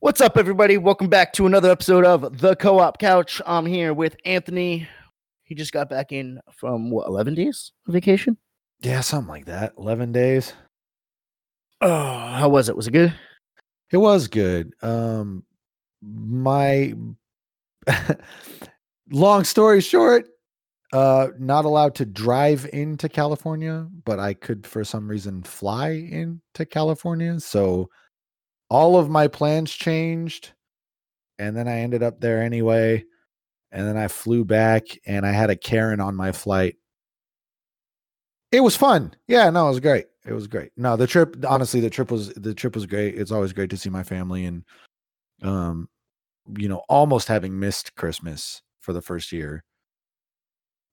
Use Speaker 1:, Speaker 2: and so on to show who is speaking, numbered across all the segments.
Speaker 1: What's up, everybody? Welcome back to another episode of The Co op Couch. I'm here with Anthony. He just got back in from what, 11 days of vacation?
Speaker 2: Yeah, something like that. 11 days.
Speaker 1: Oh, how was it? Was it good?
Speaker 2: It was good. Um my long story short, uh not allowed to drive into California, but I could for some reason fly into California. So all of my plans changed and then I ended up there anyway. And then I flew back and I had a Karen on my flight. It was fun. Yeah, no, it was great. It was great. No, the trip honestly the trip was the trip was great. It's always great to see my family and um you know, almost having missed Christmas for the first year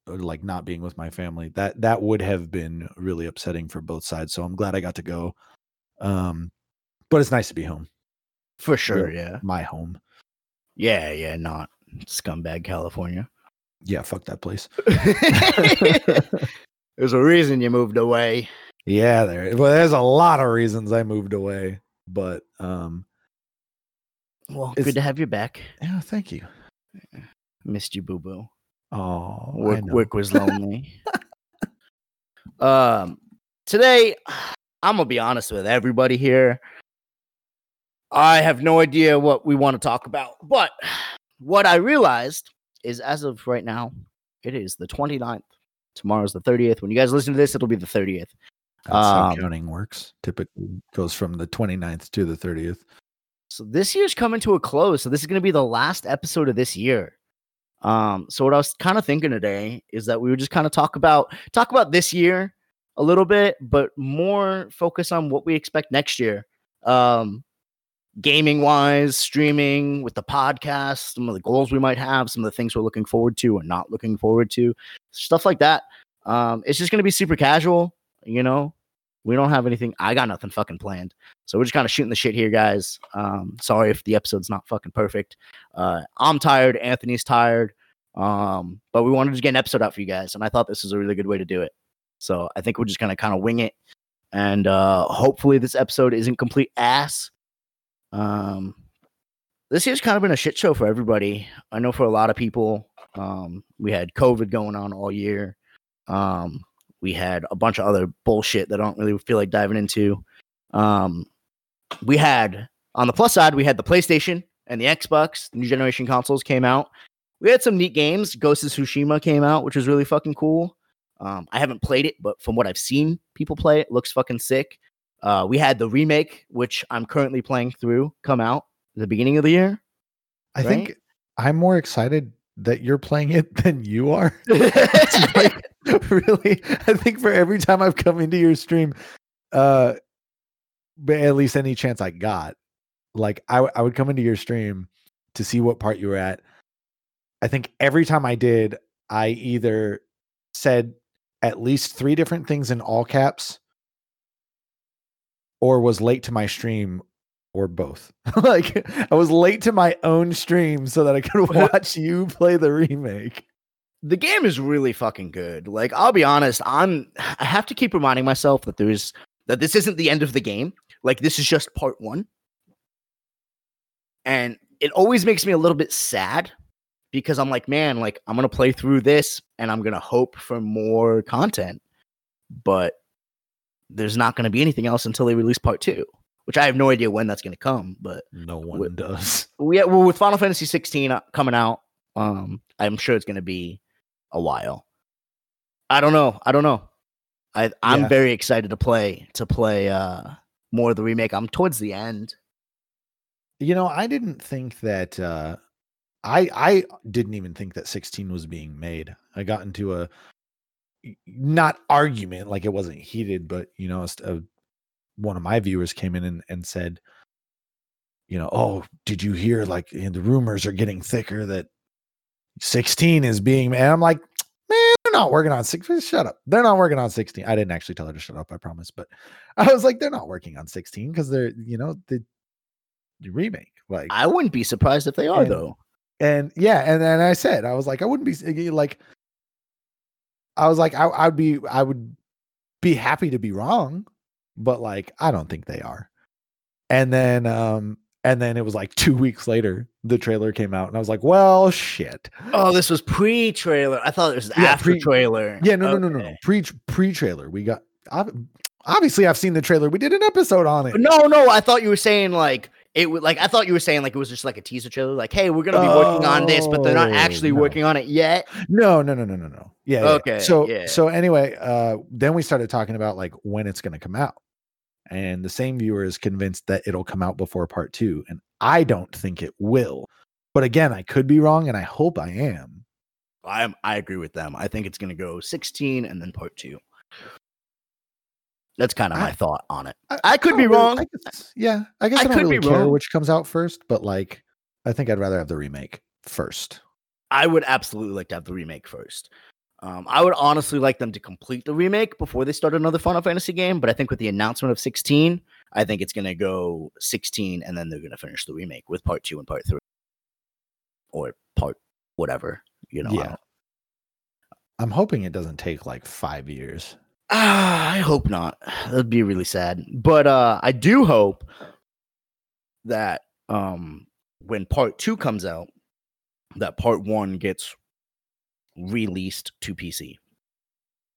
Speaker 2: uh, like not being with my family. That that would have been really upsetting for both sides. So I'm glad I got to go. Um but it's nice to be home.
Speaker 1: For sure, yeah.
Speaker 2: My home.
Speaker 1: Yeah, yeah, not scumbag California.
Speaker 2: Yeah, fuck that place.
Speaker 1: There's a reason you moved away.
Speaker 2: Yeah, there. Well, there's a lot of reasons I moved away, but um,
Speaker 1: Well, good to have you back.
Speaker 2: yeah, thank you.
Speaker 1: Missed you, boo boo.
Speaker 2: Oh, Wick,
Speaker 1: work was lonely. um, today, I'm gonna be honest with everybody here. I have no idea what we want to talk about, but what I realized is as of right now, it is the 29th. Tomorrow's the 30th. When you guys listen to this, it'll be the 30th.
Speaker 2: That's how
Speaker 1: um,
Speaker 2: counting works. Typically goes from the 29th to the 30th.
Speaker 1: So this year's coming to a close. So this is going to be the last episode of this year. Um, so what I was kind of thinking today is that we would just kind of talk about talk about this year a little bit, but more focus on what we expect next year. Um, gaming wise, streaming with the podcast, some of the goals we might have, some of the things we're looking forward to or not looking forward to, stuff like that. Um, it's just going to be super casual, you know. We don't have anything. I got nothing fucking planned. So we're just kind of shooting the shit here, guys. Um, sorry if the episode's not fucking perfect. Uh, I'm tired. Anthony's tired. Um, but we wanted to get an episode out for you guys, and I thought this was a really good way to do it. So I think we're just gonna kind of wing it, and uh, hopefully this episode isn't complete ass. Um, this year's kind of been a shit show for everybody. I know for a lot of people, um, we had COVID going on all year. Um, we had a bunch of other bullshit that I don't really feel like diving into. Um, we had on the plus side, we had the PlayStation and the Xbox, the new generation consoles came out. We had some neat games. Ghost of Tsushima came out, which was really fucking cool. Um, I haven't played it, but from what I've seen people play it, looks fucking sick. Uh, we had the remake, which I'm currently playing through, come out at the beginning of the year.
Speaker 2: I
Speaker 1: Right?
Speaker 2: think I'm more excited that you're playing it than you are. Like, really, I think for every time I've come into your stream, uh, but at least any chance I got, like I, w- I would come into your stream to see what part you were at. I think every time I did, I either said at least three different things in all caps or was late to my stream or both. like I was late to my own stream so that I could watch you play the remake.
Speaker 1: the game is really fucking good. Like I'll be honest, I'm I have to keep reminding myself that there's that this isn't the end of the game. Like this is just part 1. And it always makes me a little bit sad because I'm like, man, like I'm going to play through this and I'm going to hope for more content. But there's not going to be anything else until they release part 2, which I have no idea when that's going to come, but
Speaker 2: No one
Speaker 1: Wh-
Speaker 2: does.
Speaker 1: we well with Final Fantasy 16 uh, coming out, um, I'm sure it's going to be a while. I don't know. I don't know. I I'm
Speaker 2: Yeah.
Speaker 1: very excited to play to play uh more of the remake. I'm towards the end.
Speaker 2: You know, I didn't think that uh I I didn't even think that 16 was being made. I got into a not argument like it wasn't heated, but you know, a, one of my viewers came in and, and said, you know, oh, did you hear like eh, the rumors are getting thicker that 16 is being and I'm like, man, they're not working on 16 Shut up. They're not working on 16. I didn't actually tell her to shut up, I promise, but I was like, they're not working on 16 because they're, you know, the, the remake. Like
Speaker 1: I wouldn't be surprised if they are
Speaker 2: And-
Speaker 1: though.
Speaker 2: and yeah, and then I said, I was like, I wouldn't be like, I was like, I, I'd be, I would be happy to be wrong, but like, I don't think they are. And then, um, And then it was like two weeks later, the trailer came out, and I was like, "Well, shit."
Speaker 1: Oh, this was pre-trailer. I thought it was
Speaker 2: Yeah,
Speaker 1: after
Speaker 2: pre-
Speaker 1: trailer.
Speaker 2: Yeah, no, no, no, no, no. Pre pre trailer. We got ob- obviously I've seen the trailer. We did an episode on it.
Speaker 1: No, no. I thought you were saying like it would like I thought you were saying like it was just like a teaser trailer. Like, hey, we're gonna be working on this, but they're not
Speaker 2: Oh,
Speaker 1: actually
Speaker 2: no.
Speaker 1: working on it yet.
Speaker 2: No, no, no, no, no, no. Yeah. yeah.
Speaker 1: Okay,
Speaker 2: So
Speaker 1: yeah.
Speaker 2: so anyway, uh then we started talking about like when it's gonna come out. And the same viewer is convinced that it'll come out before part two. And I don't think it will. But again, I could be wrong, and I hope I am.
Speaker 1: I am I agree with them. I think it's gonna go 16 and then part two. That's kind of my
Speaker 2: I-
Speaker 1: thought on it. I could
Speaker 2: don't
Speaker 1: be wrong.
Speaker 2: I guess, yeah, I guess I,
Speaker 1: I
Speaker 2: don't
Speaker 1: could
Speaker 2: really
Speaker 1: be
Speaker 2: care
Speaker 1: wrong.
Speaker 2: which comes out first, but like I think I'd rather have the remake first.
Speaker 1: I would absolutely like to have the remake first. Um, I would honestly like them to complete the remake before they start another Final Fantasy game, but I think with the announcement of 16, I think it's going to go 16 and then they're going to finish the remake with part two and part three or part whatever, you know.
Speaker 2: Yeah. I'm hoping it doesn't take like five years.
Speaker 1: Ah, I hope not. That'd be really sad. But uh I do hope that um when part 2 comes out that part 1 gets released to PC.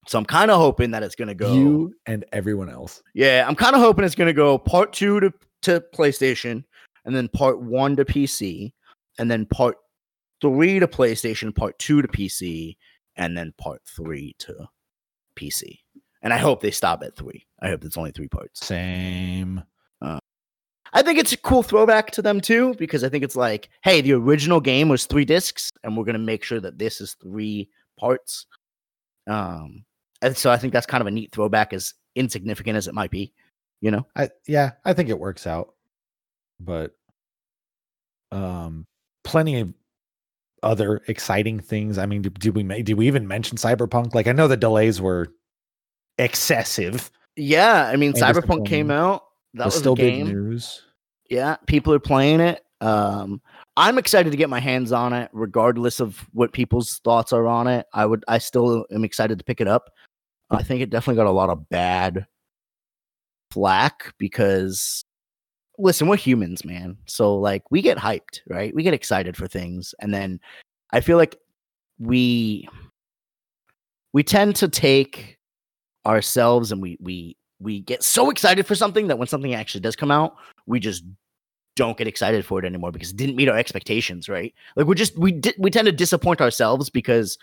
Speaker 1: So I'm kind of hoping that it's going to go
Speaker 2: You and everyone else.
Speaker 1: Yeah, I'm kind of hoping it's going to go part 2 to to PlayStation and then part 1 to PC and then part 3 to PlayStation, part 2 to PC and then part 3 to PC. And I hope they stop at 3. I hope it's only 3 parts.
Speaker 2: Same.
Speaker 1: I think it's a cool throwback to them too, because I think it's like, hey, the original game was three discs, and we're gonna make sure that this is three parts. Um, and so I think that's kind of a neat throwback, as insignificant as it might be. You know,
Speaker 2: I yeah, I think it works out. But um plenty of other exciting things. I mean, did, did we ma- did we even mention Cyberpunk? Like I know the delays were excessive.
Speaker 1: yeah. I mean,
Speaker 2: And
Speaker 1: Cyberpunk came out. That was
Speaker 2: still big news.
Speaker 1: Yeah, people are playing it. Um, I'm excited to get my hands on it, regardless of what people's thoughts are on it. I would, I still am excited to pick it up. I think it definitely got a lot of bad flack because, listen, we're humans, man. So like, we get hyped, right? We get excited for things, and then I feel like we we tend to take ourselves and we we we get so excited for something that when something actually does come out, we just don't get excited for it anymore because it didn't meet our expectations, right? Like we just we did we tend to disappoint ourselves because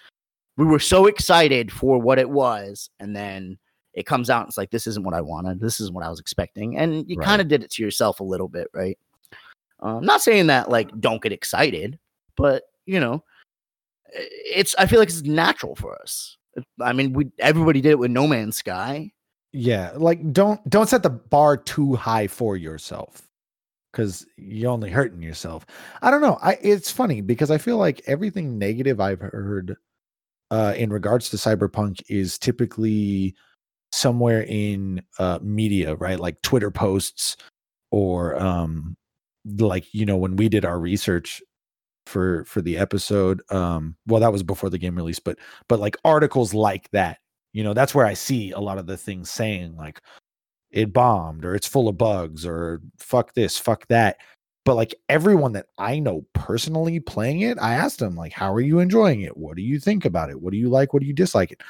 Speaker 1: we were so excited for what it was, and then it comes out and it's like this isn't what I wanted, this isn't what I was expecting, and you
Speaker 2: Right.
Speaker 1: kind of did it to yourself a little bit, right? Um, not saying that like don't get excited, but you know, it's I feel like it's natural for us. I mean, we everybody did it with No Man's Sky.
Speaker 2: Yeah, like don't don't set the bar too high for yourself because you're only hurting yourself. I don't know. I it's funny because I feel like everything negative I've heard uh, in regards to cyberpunk is typically somewhere in uh, media, right? Like Twitter posts or um, like you know when we did our research for for the episode. Um, well, that was before the game release, but but like articles like that you know that's where i see a lot of the things saying like it bombed or it's full of bugs or fuck this fuck that but like everyone that i know personally playing it i asked them like how are you enjoying it? What do you think about it? What do you like? What do you dislike it?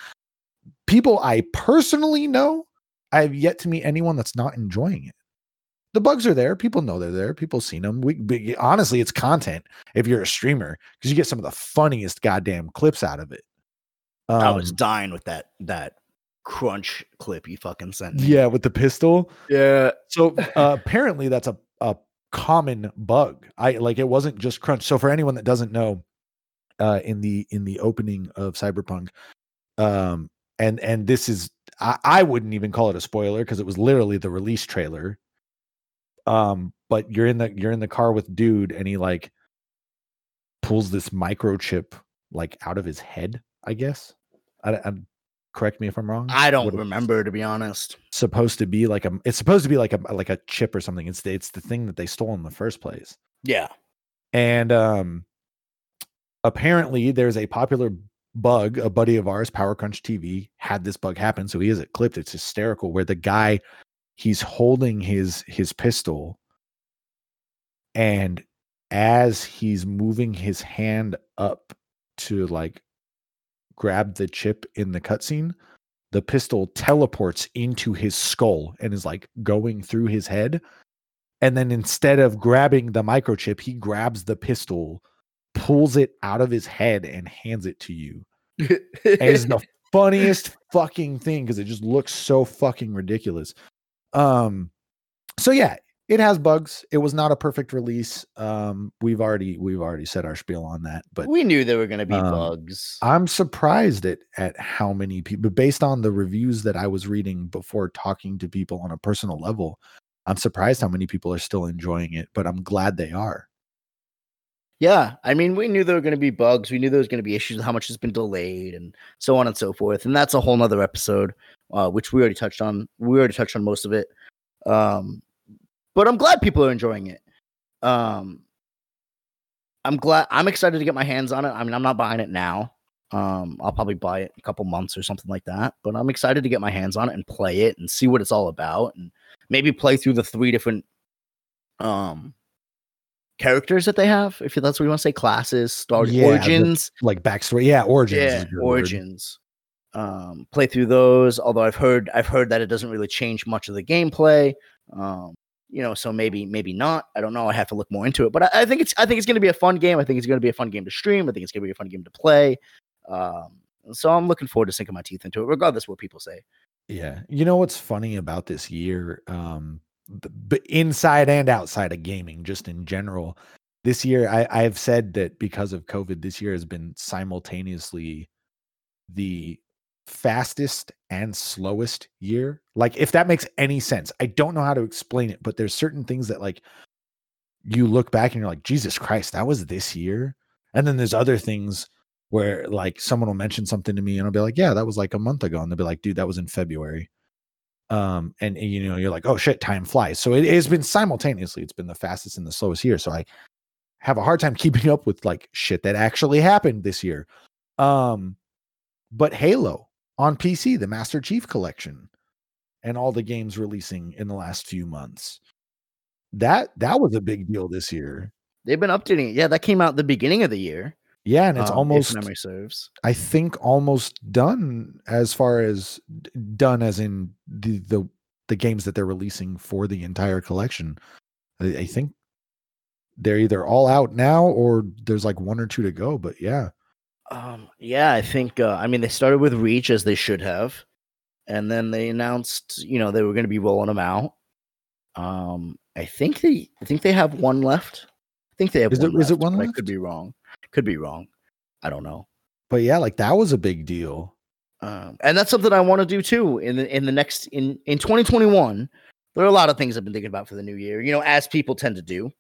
Speaker 2: People i personally know i have yet to meet anyone that's not enjoying it the bugs are there people know they're there people seen them we but honestly it's content if you're a streamer because you get some of the funniest goddamn clips out of it
Speaker 1: I was
Speaker 2: Um,
Speaker 1: dying with that that crunch clip you fucking sent me.
Speaker 2: Yeah, with the pistol.
Speaker 1: yeah.
Speaker 2: So uh, apparently that's a, a common bug. I like it wasn't just crunch. So for anyone that doesn't know, uh, in the in the opening of Cyberpunk, um, and and this is I, I wouldn't even call it a spoiler because it was literally the release trailer. Um, but you're in the you're in the car with dude, and he like pulls this microchip like out of his head. I guess. I, I correct me if I'm wrong.
Speaker 1: I don't remember to be honest.
Speaker 2: supposed to be like a it's supposed to be like a like a chip or something. It's the, it's the thing that they stole in the first place.
Speaker 1: Yeah.
Speaker 2: And um apparently there's a popular bug, a buddy of ours, Power Crunch TV, had this bug happen. So he has it clipped. It's hysterical where the guy he's holding his his pistol and as he's moving his hand up to like grab the chip in the cutscene, the pistol teleports into his skull and is like going through his head. And then instead of grabbing the microchip, he grabs the pistol, pulls it out of his head, and hands it to you. It's the funniest fucking thing because it just looks so fucking ridiculous. Um, so yeah, it has bugs. It was not a perfect release. Um, we've already we've already said our spiel on that, but
Speaker 1: we knew there were going to be
Speaker 2: um,
Speaker 1: bugs.
Speaker 2: I'm surprised at at how many people, based on the reviews that I was reading before talking to people on a personal level, I'm surprised how many people are still enjoying it. But I'm glad they are.
Speaker 1: Yeah, I mean, we knew there were going to be bugs. We knew there was going to be issues, how much has been delayed, and so on and so forth. And that's a whole nother episode, uh, which we already touched on. We already touched on most of it. Um, but I'm glad people are enjoying it. Um, I'm glad. I'm excited to get my hands on it. I mean, I'm not buying it now. Um, I'll probably buy it in a couple months or something like that. But I'm excited to get my hands on it and play it and see what it's all about, and maybe play through the three different um characters that they have. If that's what you want to say, classes, start
Speaker 2: Yeah, the-
Speaker 1: origins.
Speaker 2: Like backstory, yeah, origins.
Speaker 1: Yeah, origins. Um, play through those. Although I've heard I've heard that it doesn't really change much of the gameplay. Um, you know, so maybe maybe not. I don't know. I have to look more into it. But I, I think it's I think it's going to be a fun game. I think it's going to be a fun game to stream. I think it's going to be a fun game to play. Um, so I'm looking forward to sinking my teeth into it, regardless of what people say.
Speaker 2: Yeah. You know what's funny about this year, um, b- b- inside and outside of gaming, just in general, this year, I, I've said that because of COVID, this year has been simultaneously the fastest and slowest year. Like, if that makes any sense, I don't know how to explain it, but there's certain things that, like, you look back and you're like, Jesus Christ, that was this year. And then there's other things where like someone will mention something to me and I'll be like, yeah, that was like a month ago. And they'll be like, dude, that was in February. Um, and, and, you know, you're like, oh shit, time flies. So it has been simultaneously, it's been the fastest and the slowest year. So I have a hard time keeping up with like shit that actually happened this year. Um, but Halo on PC, the Master Chief Collection, and all the games releasing in the last few months. That that was a big deal this year.
Speaker 1: They've been updating it. Yeah, that came out the beginning of the year.
Speaker 2: Yeah, and it's
Speaker 1: um,
Speaker 2: almost
Speaker 1: memory serves.
Speaker 2: I think almost done as far as done as in the the the games that they're releasing for the entire collection. I, I think they're either all out now or there's like one or two to go. But yeah,
Speaker 1: Um, yeah, I think. Uh, I mean, they started with Reach as they should have, and then they announced, you know, they were going to be rolling them out. Um, I think they, I think they have one left. I think they have.
Speaker 2: Is
Speaker 1: one
Speaker 2: it- is it
Speaker 1: left,
Speaker 2: one
Speaker 1: but I could be wrong. Could be wrong. I don't know.
Speaker 2: but yeah, like that was a big deal.
Speaker 1: Um, and that's something I want to do too in the in the next in in 2021. There are a lot of things I've been thinking about for the new year. You know, as people tend to do.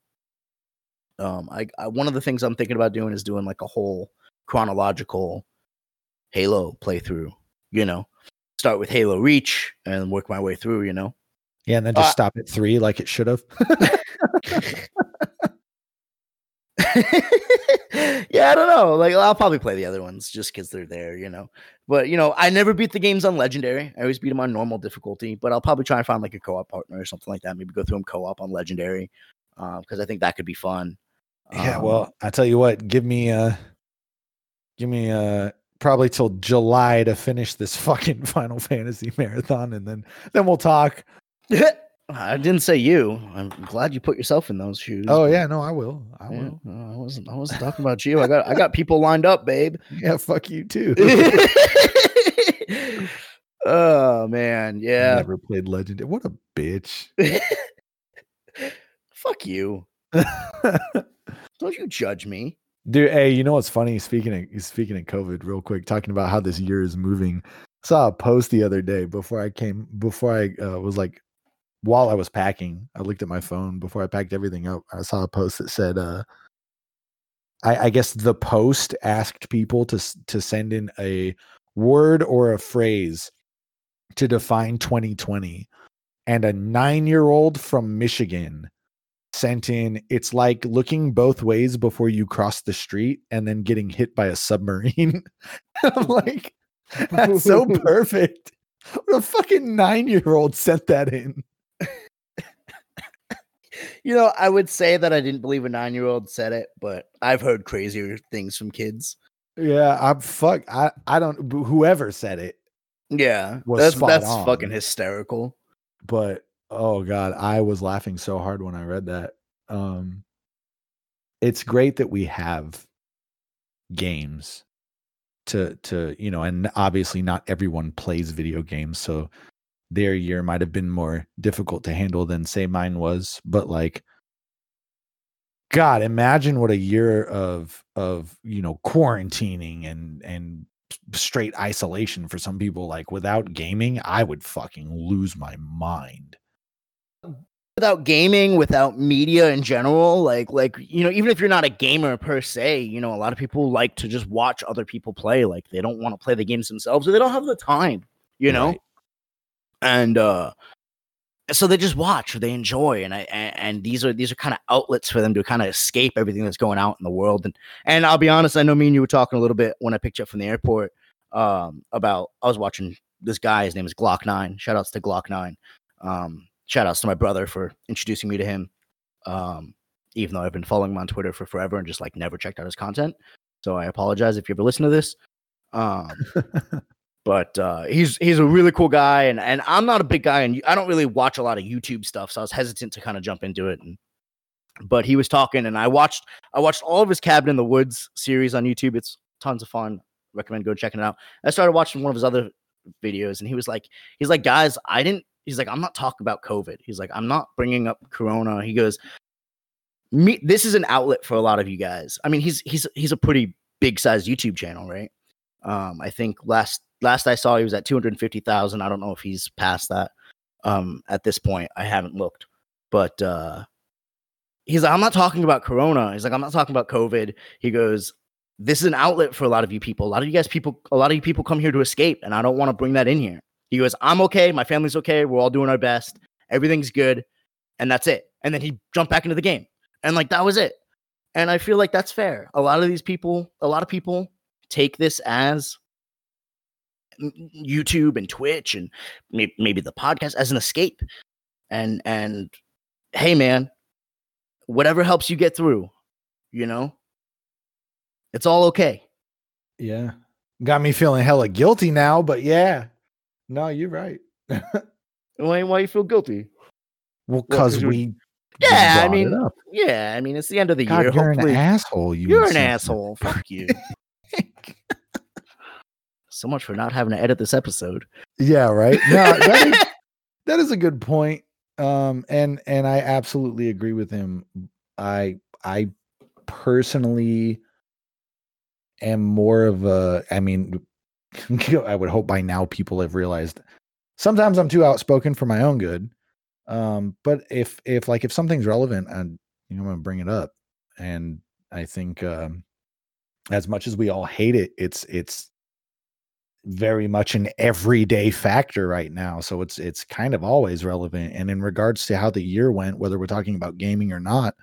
Speaker 1: Um, I, I one of the things I'm thinking about doing is doing like a whole chronological Halo playthrough. You know, start with Halo Reach and work my way through. You know.
Speaker 2: Yeah, and then just
Speaker 1: Uh,
Speaker 2: stop at three like it should have.
Speaker 1: yeah, I don't know. Like, I'll probably play the other ones just because they're there, you know. But you know, I never beat the games on legendary. I always beat them on normal difficulty. But I'll probably try and find like a co-op partner or something like that. Maybe go through them co-op on legendary, because I think that could be fun.
Speaker 2: yeah,
Speaker 1: Um,
Speaker 2: well, I tell you what, give me uh give me uh probably till July to finish this fucking Final Fantasy marathon and then then we'll talk.
Speaker 1: I didn't say you. I'm glad you put yourself in those shoes.
Speaker 2: Oh yeah, no, I will. I
Speaker 1: Yeah,
Speaker 2: will.
Speaker 1: no, I wasn't. I wasn't talking about you. I got. I got people lined up, babe.
Speaker 2: Yeah, fuck you too.
Speaker 1: oh man, yeah.
Speaker 2: Never played Legend. What a bitch.
Speaker 1: Fuck you. Don't you judge me.
Speaker 2: Dude, hey, you know what's funny? Speaking of speaking of COVID, real quick, talking about how this year is moving. I Saw a post the other day before I came before I uh, was like while I was packing. I looked at my phone before I packed everything up. I saw a post that said, uh, I, I guess the post asked people to to send in a word or a phrase to define 2020, and a nine year old from Michigan sent in it's like looking both ways before you cross the street and then getting hit by a submarine. I'm like, that's so perfect. A fucking nine year old sent that in.
Speaker 1: You know, I would say that I didn't believe a nine year old said it, but I've heard crazier things from kids.
Speaker 2: Yeah, I'm fuck. I I don't. Whoever said it,
Speaker 1: Yeah, that's that's
Speaker 2: on.
Speaker 1: fucking hysterical.
Speaker 2: but oh god, I was laughing so hard when I read that. Um, it's great that we have games to to you know, and obviously not everyone plays video games, so their year might have been more difficult to handle than say mine was. But like, God, imagine what a year of of you know quarantining and and straight isolation for some people like without gaming i would fucking lose my mind
Speaker 1: Without gaming, without media in general, like like you know, even if you're not a gamer per se, you know, a lot of people like to just watch other people play. Like they don't want to play the games themselves, or they don't have the time. You know,
Speaker 2: Right.
Speaker 1: and uh so they just watch or they enjoy and i and, and these are these are kind of outlets for them to kind of escape everything that's going out in the world and and i'll be honest i know me and you were talking a little bit when i picked you up from the airport um about i was watching this guy his name is glock 9 shout outs to glock 9 um shout outs to my brother for introducing me to him um even though i've been following him on twitter for forever and just like never checked out his content so i apologize if you ever listen to this um but uh, he's he's a really cool guy, and and I'm not a big guy, and I don't really watch a lot of YouTube stuff, so I was hesitant to kind of jump into it. And, but he was talking, and I watched I watched all of his Cabin in the Woods series on YouTube. It's tons of fun. Recommend go checking it out. I started watching one of his other videos, and he was like, he's like, guys, I didn't. He's like, I'm not talking about COVID. He's like, I'm not bringing up Corona. He goes, me. This is an outlet for a lot of you guys. I mean, he's he's he's a pretty big sized YouTube channel, right? Um, I think last last I saw he was at 250,000. I don't know if he's past that um at this point. I haven't looked. But uh he's like I'm not talking about corona. He's like I'm not talking about covid. He goes this is an outlet for a lot of you people. A lot of you guys people a lot of you people come here to escape and I don't want to bring that in here. He goes I'm okay, my family's okay, we're all doing our best. Everything's good and that's it. And then he jumped back into the game. And like that was it. And I feel like that's fair. A lot of these people, a lot of people take this as YouTube and Twitch and maybe the podcast as an escape. And and hey man, whatever helps you get through, you know? It's all okay.
Speaker 2: yeah got me feeling hella guilty now but yeah no you're right
Speaker 1: Why why you feel guilty?
Speaker 2: well
Speaker 1: 'cause
Speaker 2: because we
Speaker 1: Yeah, I mean. Yeah, I mean it's the end of the
Speaker 2: God,
Speaker 1: year.
Speaker 2: you're an asshole you
Speaker 1: you're an asshole. Fuck you. so much for not having to edit this episode.
Speaker 2: Yeah, right. No, that is, that is a good point. Um, and and I absolutely agree with him. I I personally am more of a. I mean, I would hope by now people have realized. Sometimes I'm too outspoken for my own good. Um, but if if like if something's relevant, and you know, I'm gonna bring it up. And I think um, as much as we all hate it, it's it's very much an everyday factor right now. So it's it's kind of always relevant. And in regards to how the year went, whether we're talking about gaming or not,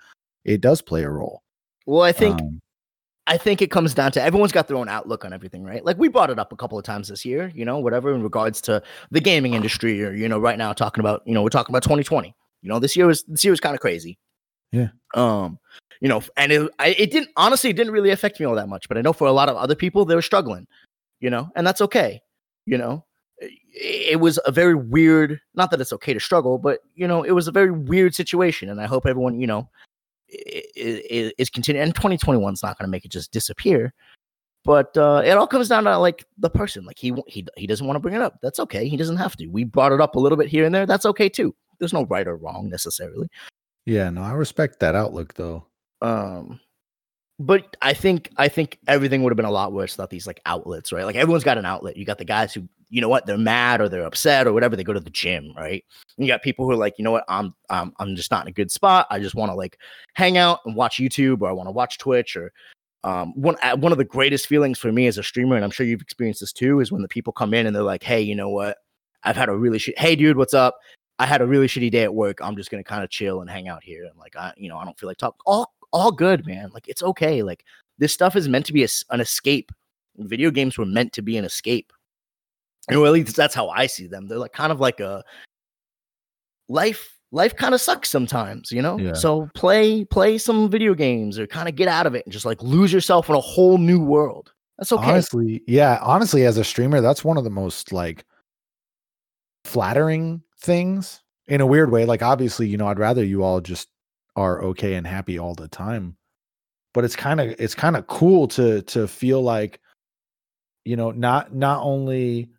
Speaker 2: it does play a role.
Speaker 1: Well, I think
Speaker 2: Um,
Speaker 1: I think it comes down to everyone's got their own outlook on everything, right? Like we brought it up a couple of times this year, you know, whatever in regards to the gaming industry, or you know, right now talking about, you know, we're talking about 2020. You know, this year was this year was kind of crazy.
Speaker 2: Yeah.
Speaker 1: Um, you know, and it I, it didn't honestly it didn't really affect me all that much, but I know for a lot of other people they were struggling, you know, and that's okay. You know, it, it was a very weird. Not that it's okay to struggle, but you know, it was a very weird situation, and I hope everyone, you know, is, is continuing. And 2021 is not going to make it just disappear. But uh, it all comes down to like the person. Like he he he doesn't want to bring it up. That's okay. He doesn't have to. We brought it up a little bit here and there. That's okay too. There's no right or wrong necessarily.
Speaker 2: yeah, no, I respect that outlook though.
Speaker 1: Um, but I think I think everything would have been a lot worse without these like outlets, right? Like everyone's got an outlet. You got the guys who, you know what, they're mad or they're upset or whatever. They go to the gym, right? And you got people who are like, you know what, I'm I'm I'm just not in a good spot. I just want to like hang out and watch YouTube or I want to watch Twitch or um one uh, one of the greatest feelings for me as a streamer, and I'm sure you've experienced this too, is when the people come in and they're like, hey, you know what, I've had a really shit. Hey, dude, what's up? I had a really shitty day at work. I'm just gonna kind of chill and hang out here, and like I, you know, I don't feel like talk. All all good, man. Like it's okay. Like this stuff is meant to be a an escape. Video games were meant to be an escape, and well, at least that's how I see them. They're like kind of like a life. life kind of sucks sometimes, you know?
Speaker 2: Yeah.
Speaker 1: So play play some video games or kind of get out of it and just like lose yourself in a whole new world. That's okay.
Speaker 2: Honestly, yeah, honestly, as a streamer, that's one of the most like flattering things in a weird way. Like, obviously, you know, I'd rather you all just are okay and happy all the time. But it's kind of it's kind of cool to to feel like, you know, not not only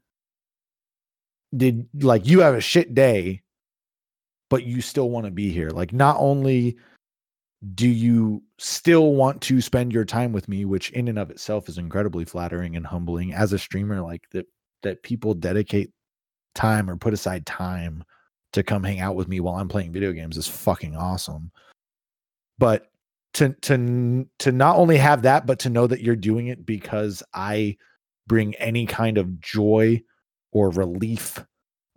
Speaker 2: did like you have a shit day, but you still want to be here. Like, not only do you still want to spend your time with me which in and of itself is incredibly flattering and humbling as a streamer like that that people dedicate time or put aside time to come hang out with me while I'm playing video games is fucking awesome but to to to not only have that but to know that you're doing it because I bring any kind of joy or relief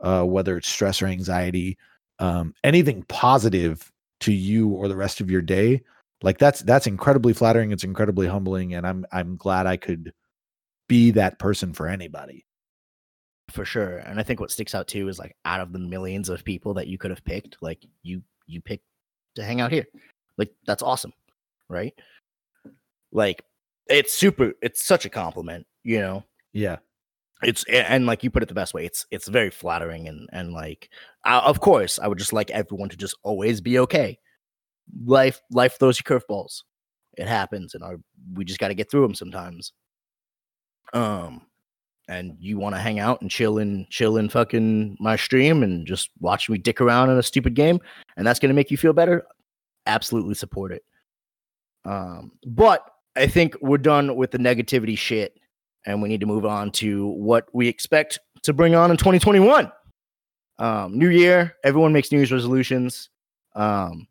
Speaker 2: uh whether it's stress or anxiety um anything positive to you or the rest of your day like that's that's incredibly flattering it's incredibly humbling and i'm i'm glad i could be that person for anybody
Speaker 1: for sure. And I think what sticks out too is like out of the millions of people that you could have picked, like you you picked to hang out here. Like that's awesome, right? Like it's super. It's such a compliment, you know.
Speaker 2: yeah
Speaker 1: It's and like you put it the best way. It's it's very flattering and and like I, of course I would just like everyone to just always be okay. Life life throws you curveballs. It happens, and our we just got to get through them sometimes. Um, and you want to hang out and chill in chill in fucking my stream and just watch me dick around in a stupid game, and that's gonna make you feel better. Absolutely support it. Um, but I think we're done with the negativity shit, and we need to move on to what we expect to bring on in 2021. Um, new year, everyone makes New Year's resolutions. Um,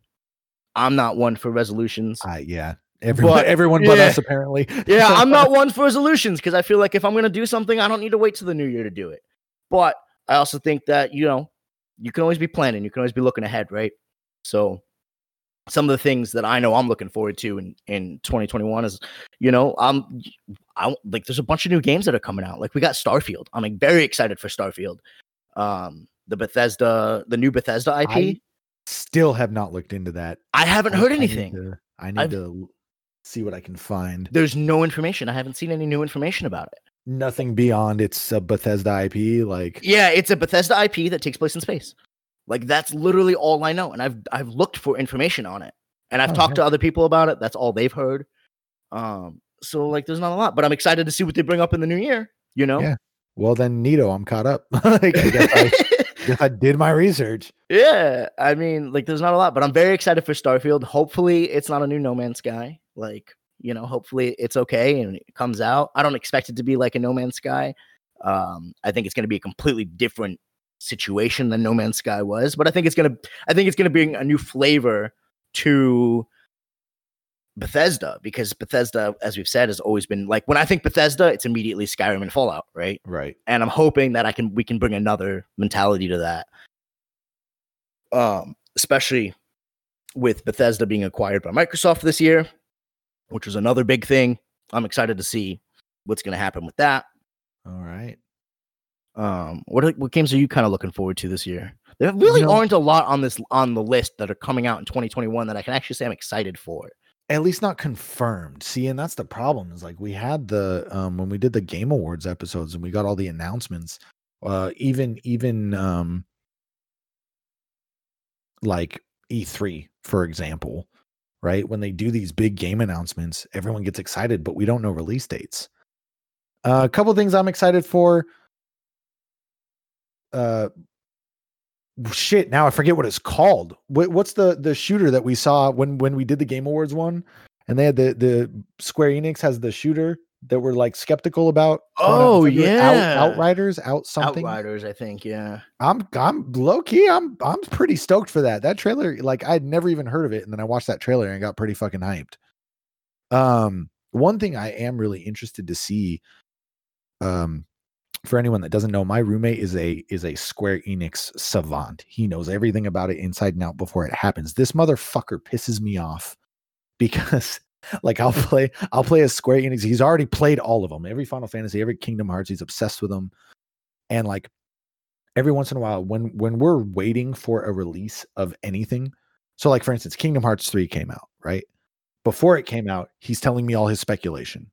Speaker 1: I'm not one for resolutions.
Speaker 2: i yeah everyone
Speaker 1: But-
Speaker 2: everyone but us apparently
Speaker 1: yeah, I'm not one for resolutions because I feel like if I'm gonna do something, I don't need to wait till the new year to do it. But I also think that you know you can always be planning, you can always be looking ahead, right? So some of the things that I know I'm looking forward to in in 2021 is, you know, I'm I like there's a bunch of new games that are coming out. Like we got Starfield. I'm like very excited for Starfield. Um, the Bethesda, the new Bethesda IP.
Speaker 2: I still have not looked into that
Speaker 1: I, haven't
Speaker 2: I-
Speaker 1: heard
Speaker 2: I need
Speaker 1: anything.
Speaker 2: to- i need to see what i can find
Speaker 1: There's no information. I haven't seen any new information about it.
Speaker 2: nothing beyond it's a bethesda ip like
Speaker 1: Yeah, it's a Bethesda IP that takes place in space. Like that's literally all I know, and I've I've looked for information on it, and I've
Speaker 2: Oh,
Speaker 1: talked
Speaker 2: yeah.
Speaker 1: to other people about it. That's all they've heard. Um, so like, there's not a lot, but I'm excited to see what they bring up in the new year. You know,
Speaker 2: Yeah. well then nito i'm caught up like, I, guess I, guess I did my research
Speaker 1: yeah. I mean, like, there's not a lot, but I'm very excited for Starfield. Hopefully, it's not a new No Man's Sky. Like, you know, hopefully it's okay and it comes out. I don't expect it to be like a No Man's Sky. Um, I think it's going to be a completely different situation than No Man's Sky was, but I think it's to, I think it's to bring a new flavor to Bethesda because Bethesda, as we've said, has always been like when I think Bethesda, it's immediately Skyrim and Fallout, right?
Speaker 2: right
Speaker 1: and I'm hoping that I can we can bring another mentality to that. Um, especially with Bethesda being acquired by Microsoft this year, which was another big thing. I'm excited to see what's going to happen with that.
Speaker 2: all right
Speaker 1: Um, what are- what games are you kind of looking forward to this year? There really
Speaker 2: know-
Speaker 1: aren't a lot on this on the list that are coming out in 2021 that I can actually say I'm excited for.
Speaker 2: at least not confirmed. See, and that's the problem is like we had the um when we did the game awards episodes and we got all the announcements. Uh even even um like E3, for example, right? When they do these big game announcements, everyone gets excited, but we don't know release dates. Uh, a couple things I'm excited for. Uh shit now i forget what it's called. What, what's the the shooter that we saw when when we did the game awards one? And they had the the square enix has the shooter that we're like skeptical about
Speaker 1: Oh, yeah.
Speaker 2: out, outriders out something?
Speaker 1: Outriders, I think, yeah.
Speaker 2: i'm i'm low-key i'm i'm pretty stoked for that. That trailer like i'd never even heard of it and then i watched that trailer and got pretty fucking hyped. Um one thing i am really interested to see um for anyone that doesn't know, my roommate is a is a Square Enix savant. He knows everything about it inside and out before it happens. This motherfucker pisses me off because like I'll play I'll play a Square Enix. He's already played all of them. Every Final Fantasy, every Kingdom Hearts, he's obsessed with them. And like every once in a while when when we're waiting for a release of anything. So like for instance, Kingdom Hearts 3 came out, right? Before it came out, he's telling me all his speculation.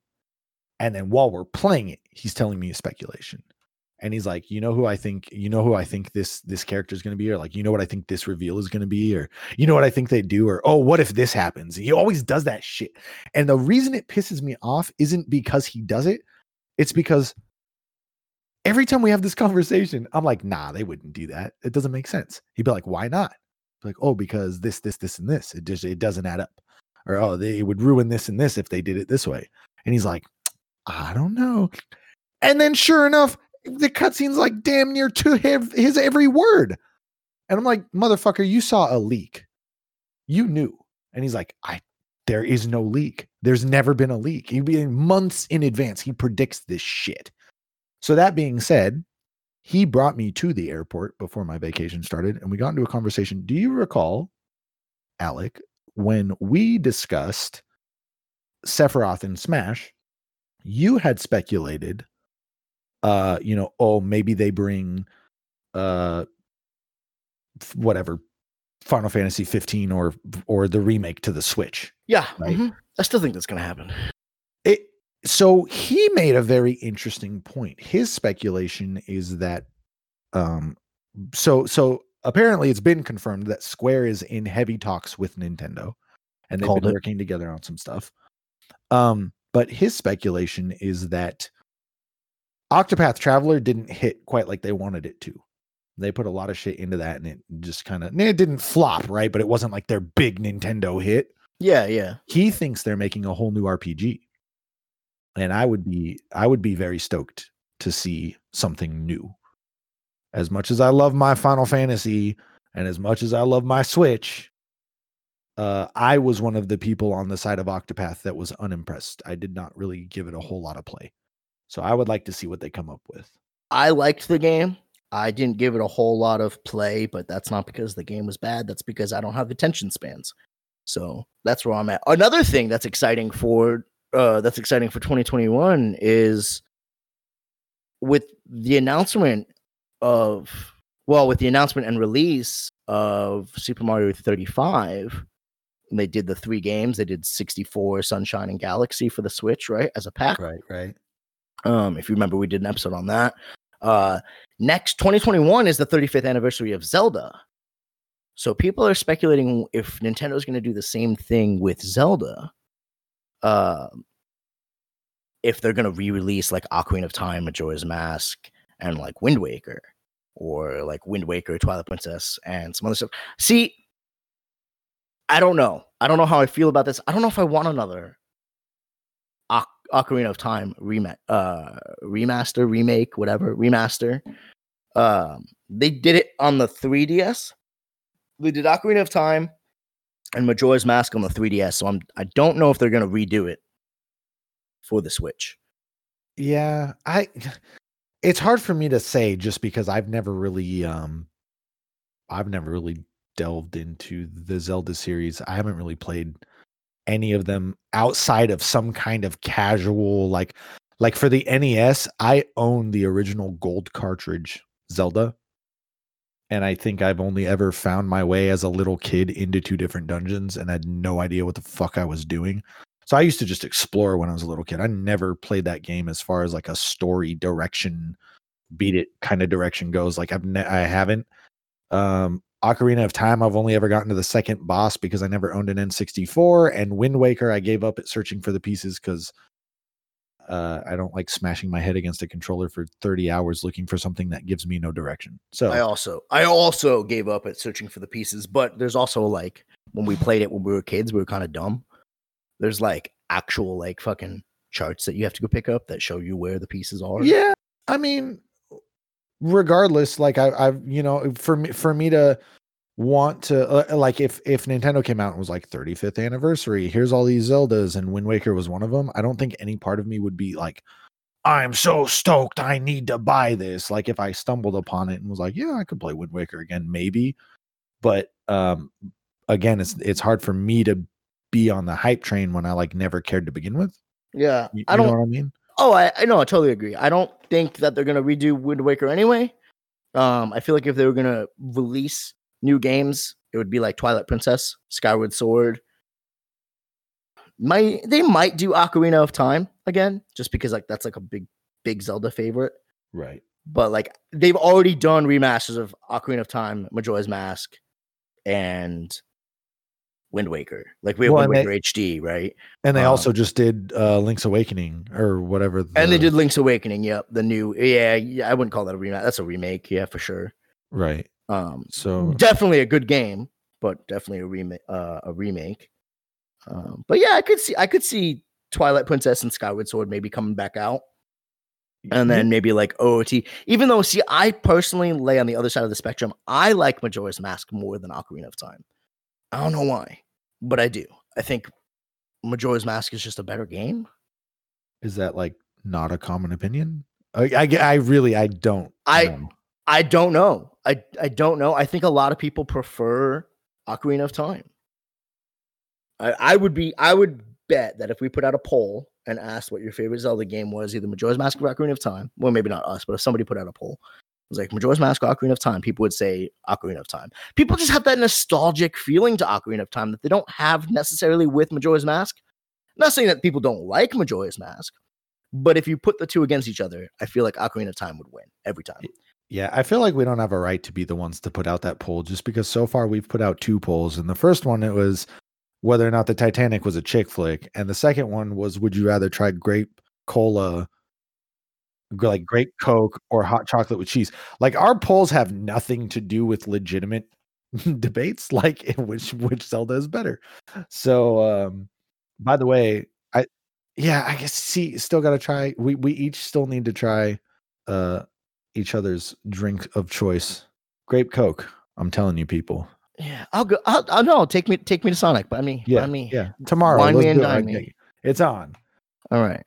Speaker 2: And then while we're playing it, he's telling me a speculation. And he's like, you know who I think, you know who I think this this character is going to be, or like, you know what I think this reveal is going to be, or you know what I think they do, or oh, what if this happens? He always does that shit. And the reason it pisses me off isn't because he does it, it's because every time we have this conversation, I'm like, nah, they wouldn't do that. It doesn't make sense. He'd be like, why not? Like, oh, because this, this, this, and this. It just it doesn't add up. Or oh, they would ruin this and this if they did it this way. And he's like, I don't know. And then sure enough, the cutscene's like damn near to his, his every word. And I'm like, motherfucker, you saw a leak. You knew. And he's like, I there is no leak. There's never been a leak. He'd be months in advance. He predicts this shit. So that being said, he brought me to the airport before my vacation started, and we got into a conversation. Do you recall, Alec, when we discussed Sephiroth and Smash? You had speculated uh, you know, oh, maybe they bring uh whatever Final Fantasy 15 or or the remake to the Switch.
Speaker 1: Yeah. Right? Mm-hmm. I still think that's gonna happen.
Speaker 2: It so he made a very interesting point. His speculation is that um so so apparently it's been confirmed that Square is in heavy talks with Nintendo and they've Called been it. working together on some stuff. Um, but his speculation is that Octopath Traveler didn't hit quite like they wanted it to. They put a lot of shit into that and it just kind of it didn't flop, right? But it wasn't like their big Nintendo hit.
Speaker 1: Yeah, yeah.
Speaker 2: He thinks they're making a whole new RPG. And I would be I would be very stoked to see something new. As much as I love my Final Fantasy and as much as I love my Switch, uh, I was one of the people on the side of Octopath that was unimpressed. I did not really give it a whole lot of play. So I would like to see what they come up with.
Speaker 1: I liked the game. I didn't give it a whole lot of play, but that's not because the game was bad. That's because I don't have attention spans. So that's where I'm at. Another thing that's exciting for uh that's exciting for 2021 is with the announcement of well, with the announcement and release of Super Mario 35, they did the three games. They did 64, Sunshine, and Galaxy for the Switch, right? As a pack.
Speaker 2: Right, right.
Speaker 1: Um, if you remember, we did an episode on that. Uh, next 2021 is the 35th anniversary of Zelda. So people are speculating if Nintendo is going to do the same thing with Zelda. Uh, if they're going to re-release like Ocarina of Time, Majora's Mask, and like Wind Waker, or like Wind Waker, Twilight Princess, and some other stuff. See, I don't know. I don't know how I feel about this. I don't know if I want another Ocarina of Time remake, uh, remaster, remake, whatever, remaster. Um, they did it on the 3DS. They did Ocarina of Time and Majora's Mask on the 3DS. So I'm I don't know if they're gonna redo it for the Switch.
Speaker 2: Yeah, I it's hard for me to say just because I've never really um I've never really delved into the Zelda series. I haven't really played any of them outside of some kind of casual like like for the NES, I own the original gold cartridge Zelda. And I think I've only ever found my way as a little kid into two different dungeons and had no idea what the fuck I was doing. So I used to just explore when I was a little kid. I never played that game as far as like a story direction, beat it kind of direction goes. Like I've ne- I haven't. Um, Ocarina of Time, I've only ever gotten to the second boss because I never owned an N64. And Wind Waker, I gave up at searching for the pieces because uh, I don't like smashing my head against a controller for 30 hours looking for something that gives me no direction. So
Speaker 1: I also I also gave up at searching for the pieces, but there's also like when we played it when we were kids, we were kind of dumb. There's like actual like fucking charts that you have to go pick up that show you where the pieces are.
Speaker 2: Yeah. I mean, regardless, like I, I've you know, for me for me to want to uh, like if if Nintendo came out and was like 35th anniversary, here's all these Zeldas and Wind Waker was one of them. I don't think any part of me would be like, I'm so stoked, I need to buy this. Like if I stumbled upon it and was like, yeah, I could play Wind Waker again, maybe. But um again, it's it's hard for me to be on the hype train when I like never cared to begin with.
Speaker 1: Yeah,
Speaker 2: you, I don't know what I mean.
Speaker 1: Oh, I, I know, I totally agree. I don't think that they're gonna redo Wind Waker anyway. Um, I feel like if they were gonna release new games, it would be like Twilight Princess, Skyward Sword. Might they might do Ocarina of Time again, just because like that's like a big big Zelda favorite.
Speaker 2: Right.
Speaker 1: But like they've already done remasters of Ocarina of Time, Majora's Mask, and Wind Waker. Like we have
Speaker 2: Well,
Speaker 1: Wind Waker HD, right?
Speaker 2: And they
Speaker 1: Um,
Speaker 2: also just did uh Link's Awakening or whatever.
Speaker 1: And they did Link's Awakening. Yep, the new. Yeah, yeah. I wouldn't call that a remake. That's a remake. Yeah, for sure.
Speaker 2: right.
Speaker 1: Um,
Speaker 2: So
Speaker 1: definitely a good game, but definitely a remake. Uh, a remake. Um, but yeah, I could see. I could see Twilight Princess and Skyward Sword maybe coming back out, and then maybe like OOT. Even though, see, I personally lay on the other side of the spectrum. I like Majora's Mask more than Ocarina of Time. I don't know why, but I do. I think Majora's Mask is just a better game.
Speaker 2: is that like not a common opinion? I, I, I really I don't.
Speaker 1: I-
Speaker 2: know.
Speaker 1: I don't know. I I don't know. I think a lot of people prefer Ocarina of Time. I, I would be I would bet that if we put out a poll and asked what your favorite Zelda game was, either Majora's Mask or Ocarina of Time, well, maybe not us, but if somebody put out a poll, it was like Majora's Mask Ocarina of Time, people would say Ocarina of Time. People just have that nostalgic feeling to Ocarina of Time that they don't have necessarily with Majora's Mask. not saying that people don't like Majora's Mask, but if you put the two against each other, I feel like Ocarina of Time would win every time.
Speaker 2: Yeah, I feel like we don't have a right to be the ones to put out that poll just because so far we've put out two polls. And the first one it was whether or not the Titanic was a chick flick, and the second one was would you rather try grape cola, like grape Coke or hot chocolate with cheese? Like our polls have nothing to do with legitimate debates, like which which Zelda is better. So, um, by the way, I yeah, I guess see, still got to try. We we each still need to try uh each other's drink of choice. Grape Coke. I'm telling you, people.
Speaker 1: Yeah, I'll go. I'll, I'll no, take me, take me to Sonic. Buy me,
Speaker 2: Yeah,
Speaker 1: buy me.
Speaker 2: Yeah, tomorrow.
Speaker 1: Wine me and dine me.
Speaker 2: It's on.
Speaker 1: All right.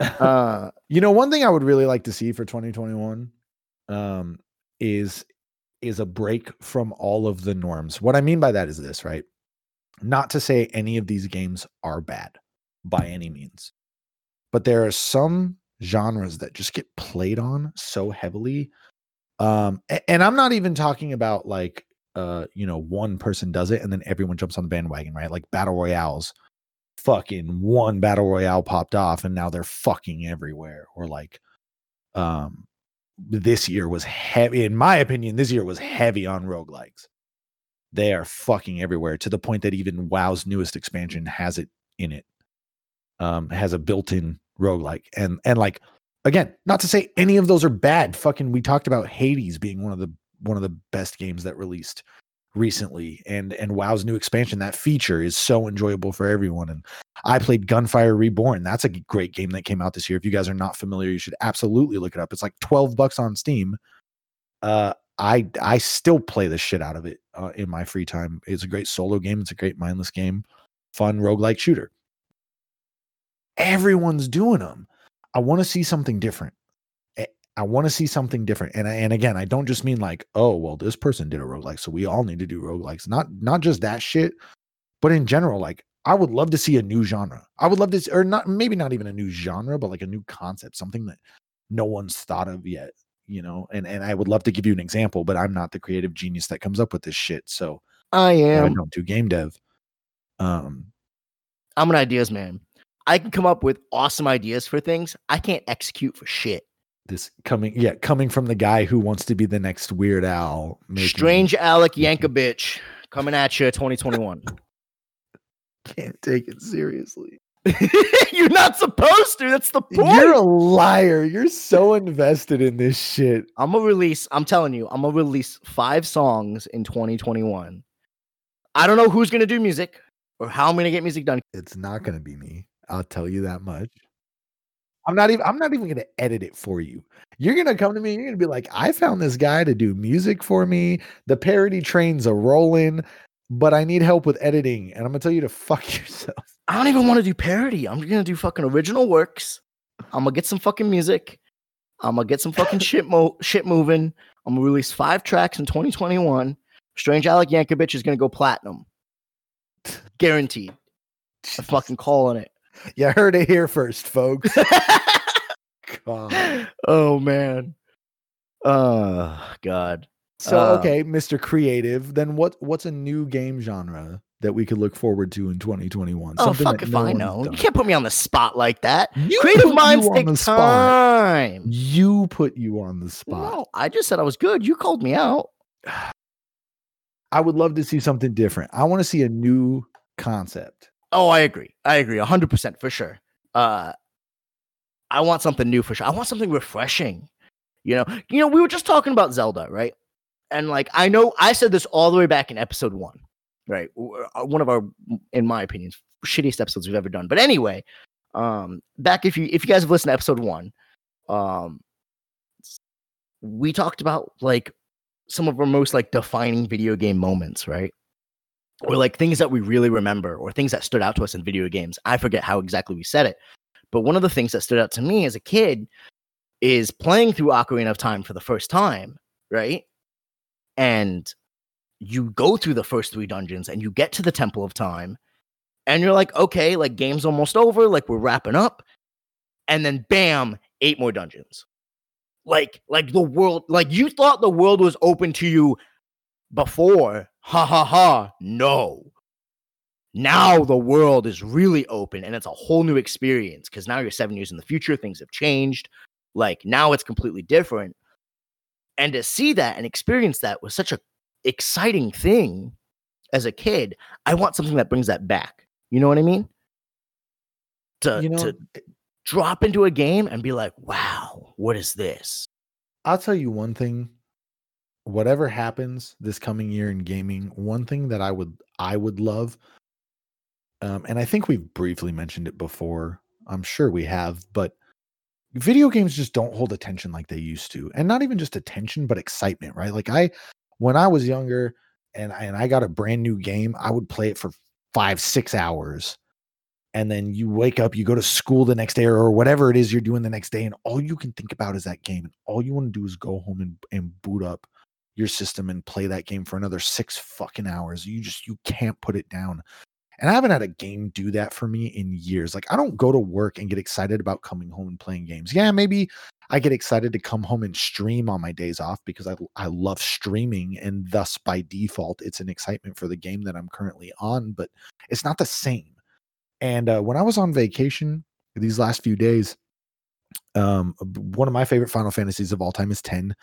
Speaker 1: Uh,
Speaker 2: You know, one thing I would really like to see for 2021 um, is is a break from all of the norms. What I mean by that is this, right? Not to say any of these games are bad by any means, but there are some genres that just get played on so heavily. Um, and I'm not even talking about like uh, you know, one person does it and then everyone jumps on the bandwagon, right? Like battle royales fucking one battle royale popped off and now they're fucking everywhere. Or like um this year was heavy in my opinion this year was heavy on roguelikes. They are fucking everywhere to the point that even wow's newest expansion has it in it. Um has a built-in roguelike. And and like again not to say any of those are bad. Fucking we talked about hades being one of the one of the best games that released recently and and wow's new expansion that feature is so enjoyable for everyone and i played gunfire reborn. That's a great game that came out this year. If you guys are not familiar you should absolutely look it up. It's like 12 bucks on steam. Uh i i still play the shit out of it uh, in my free time. It's a great solo game. It's a great mindless game. Fun roguelike shooter. Everyone's doing them i want to see something different I want to see something different. And I, and again, I don't just mean like, oh, well, this person did a roguelike, so we all need to do roguelikes. Not not just that shit, but in general, like I would love to see a new genre. I would love to, s- or not maybe not even a new genre, but like a new concept, something that no one's thought of yet. You know, and and I would love to give you an example, but I'm not the creative genius that comes up with this shit. So
Speaker 1: I am.
Speaker 2: I don't do game dev. Um,
Speaker 1: I'm an ideas man. I can come up with awesome ideas for things. I can't execute for shit.
Speaker 2: This coming, yeah, coming from the guy who wants to be the next Weird Al. making-
Speaker 1: Strange Alec Yankovic coming at you 2021.
Speaker 2: can't take it seriously.
Speaker 1: You're not supposed to. That's the point.
Speaker 2: You're a liar. You're so invested in this shit.
Speaker 1: I'm gonna release. I'm telling you, I'm gonna release five songs in 2021. I don't know who's gonna do music or how I'm gonna get music done.
Speaker 2: It's not going to be me. I'll tell you that much. I'm not even I'm not even going to edit it for you. You're going to come to me and you're going to be like, "I found this guy to do music for me. The parody trains are rolling, but I need help with editing." And I'm going to tell you to fuck yourself.
Speaker 1: I don't even want to do parody. I'm gonna do fucking original works. I'm gonna get some fucking music. I'm gonna get some fucking shit mo- shit moving. I'm gonna release five tracks in 2021. Strange Alec Yankovic is gonna go platinum. Guaranteed. I'm fucking calling it.
Speaker 2: You heard it here first, folks. God.
Speaker 1: oh man. Oh God.
Speaker 2: So
Speaker 1: Uh,
Speaker 2: okay, Mr. Creative, then what what's a new game genre that we could look forward to in 2021?
Speaker 1: Oh
Speaker 2: Something
Speaker 1: fuck
Speaker 2: that
Speaker 1: if
Speaker 2: no
Speaker 1: I know.
Speaker 2: done.
Speaker 1: You can't put me on the spot like that.
Speaker 2: You
Speaker 1: Creative
Speaker 2: put
Speaker 1: minds take
Speaker 2: the spot.
Speaker 1: time.
Speaker 2: You put you on the spot.
Speaker 1: No, I just said I was good. You called me out.
Speaker 2: I would love to see something different. I want to see a new concept.
Speaker 1: Oh, I agree. I agree. hundred percent for sure. Uh I want something new for sure. I want something refreshing. You know, you know, we were just talking about Zelda, right? And like I know I said this all the way back in episode one, right? Uh, One of our, in my opinion, shittiest episodes we've ever done. But anyway, um, back if you if you guys have listened to episode one, um, we talked about like some of our most like defining video game moments, right? Or like things that we really remember, or things that stood out to us in video games. I forget how exactly we said it, but one of the things that stood out to me as a kid is playing through Ocarina of Time for the first time, right? And you go through the first three dungeons and you get to the Temple of Time, and you're like, okay, like game's almost over, like we're wrapping up. And then bam, eight more dungeons. Like, like the world, like you thought the world was open to you before. Ha ha ha. No. Now the world is really open and it's a whole new experience because now you're seven years in the future, things have changed. Like now it's completely different. And to see that and experience that was such a exciting thing as a kid. I want something that brings that back. You know what I mean? To,
Speaker 2: You know,
Speaker 1: to drop into a game and be like, wow, what is this?
Speaker 2: I'll tell you one thing. Whatever happens this coming year in gaming, one thing that I would I would love, um, and I think we've briefly mentioned it before. I'm sure we have, but video games just don't hold attention like they used to, and not even just attention, but excitement, right? Like I, when I was younger, and I, and I got a brand new game, I would play it for five six hours, and then you wake up, you go to school the next day or whatever it is you're doing the next day, and all you can think about is that game. And all you want to do is go home and, and boot up your system and play that game for another six fucking hours. You just you can't put it down. And I haven't had a game do that for me in years. Like I don't go to work and get excited about coming home and playing games. Yeah, maybe I get excited to come home and stream on my days off because I I love streaming and thus by default it's an excitement for the game that I'm currently on, but it's not the same. And uh, when I was on vacation these last few days, um, one of my favorite Final Fantasies of all time is 10.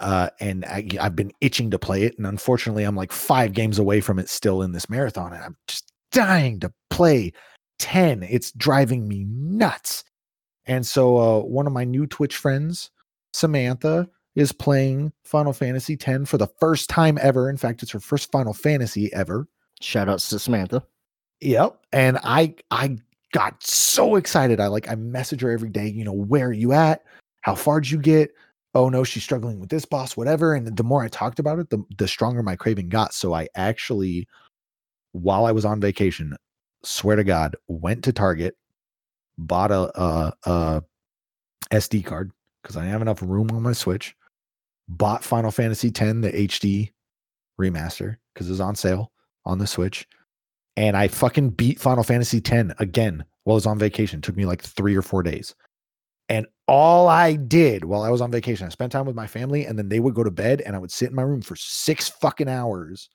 Speaker 2: Uh, and I, I've been itching to play it. And unfortunately, I'm like five games away from it still in this marathon. And I'm just dying to play 10. It's driving me nuts. And so, uh, one of my new Twitch friends, Samantha, is playing Final Fantasy 10 for the first time ever. In fact, it's her first Final Fantasy ever.
Speaker 1: Shout outs to Samantha.
Speaker 2: Yep. And I I got so excited. I like I message her every day, you know, where are you at? How far did you get? Oh no, she's struggling with this boss, whatever. And the more I talked about it, the the stronger my craving got. So I actually, while I was on vacation, swear to God, went to Target, bought a a, a SD card because I have enough room on my Switch. Bought Final Fantasy X, the HD remaster, because it was on sale on the Switch and I fucking beat Final Fantasy X again while I was on vacation. It took me like three or four days. All I did while I was on vacation, I spent time with my family, and then they would go to bed, and I would sit in my room for six fucking hours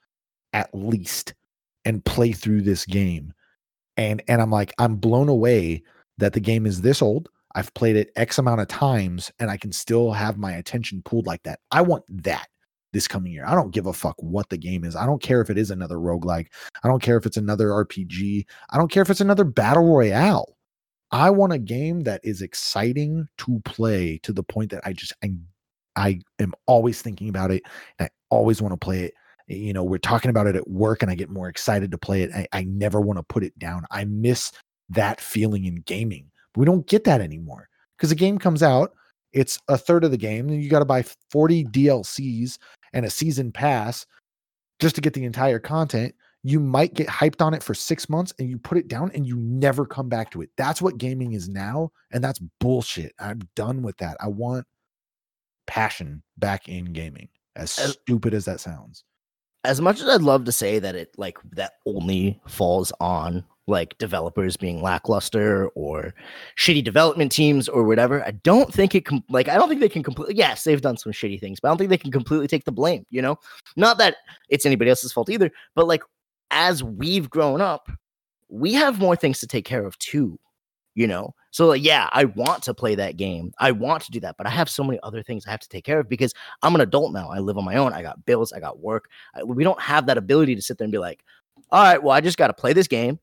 Speaker 2: at least and play through this game. And and I'm like, I'm blown away that the game is this old. I've played it X amount of times, and I can still have my attention pulled like that. I want that this coming year. I don't give a fuck what the game is. I don't care if it is another roguelike. I don't care if it's another RPG. I don't care if it's another battle royale. I want a game that is exciting to play to the point that I just I, I am always thinking about it and I always want to play it. You know, we're talking about it at work and I get more excited to play it. I, I never want to put it down. I miss that feeling in gaming. We don't get that anymore because the game comes out, it's a third of the game, and you got to buy 40 DLCs and a season pass just to get the entire content you might get hyped on it for six months and you put it down and you never come back to it. That's what gaming is now. And that's bullshit. I'm done with that. I want passion back in gaming, as
Speaker 1: As-
Speaker 2: stupid as that sounds.
Speaker 1: as much as I'd love to say that it like that only falls on like developers being lackluster or shitty development teams or whatever. I don't think it com- like I don't think they can completely yes, they've done some shitty things, but I don't think they can completely take the blame, you know? Not that it's anybody else's fault either, but like as we've grown up, we have more things to take care of too, you know? So like, yeah, I want to play that game. I want to do that, but I have so many other things I have to take care of because I'm an adult now. I live on my own. I got bills, I got work. I, we don't have that ability to sit there and be like, "All right, well, I just got to play this game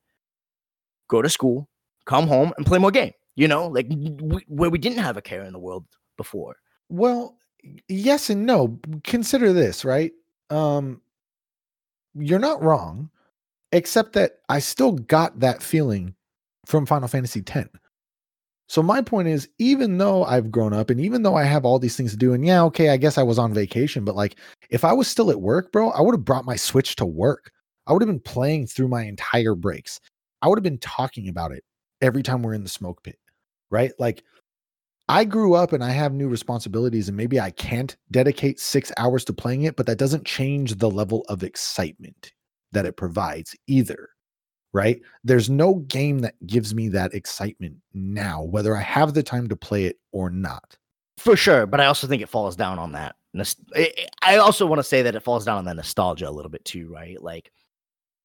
Speaker 1: go to school, come home, and play more game. You know, like we, where we didn't have a care in the world before.
Speaker 2: Well, yes and no. Consider this, right? Um, you're not wrong, except that I still got that feeling from Final Fantasy X. So my point is, even though I've grown up and even though I have all these things to do, and yeah, okay, I guess I was on vacation, but like if I was still at work, bro, I would have brought my Switch to work. I would have been playing through my entire breaks. I would have been talking about it every time we're in the smoke pit, right? Like I grew up and I have new responsibilities, and maybe I can't dedicate six hours to playing it, but that doesn't change the level of excitement that it provides either, right? There's no game that gives me that excitement now, whether I have the time to play it or not.
Speaker 1: For sure, but I also think it falls down on that. I also want to say that it falls down on that nostalgia a little bit too, right? Like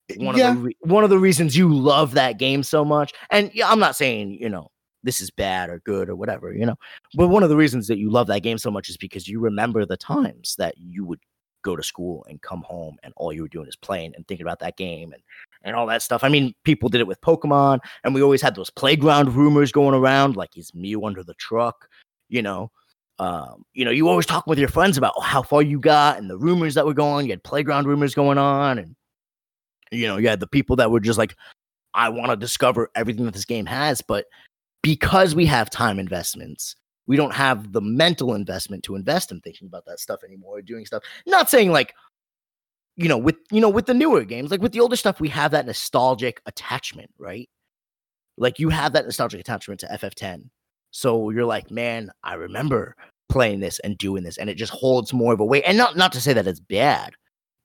Speaker 1: eh, one yeah. of the re- one of the reasons you love that game so much. And I'm not saying you know this is bad or good or whatever, you know, but one of the reasons that you love that game so much is because you remember the times that you would go to school and come home and all you were doing is playing and thinking about that game and and all that stuff. I mean, people did it with Pokemon, and we always had those playground rumors going around, like is Mew under the truck, you know. Um, you know, you always talk with your friends about how far you got and the rumors that were going. You had playground rumors going on, and you know, you had the people that were just like, I want to discover everything that this game has. But because we have time investments, we don't have the mental investment to invest in thinking about that stuff anymore, doing stuff. Not saying like, you know, with you know, with the newer games, like with the older stuff, we have that nostalgic attachment, right? Like you have that nostalgic attachment to FF10. So you're like, man, I remember playing this and doing this, and it just holds more of a weight. And not not to say that it's bad,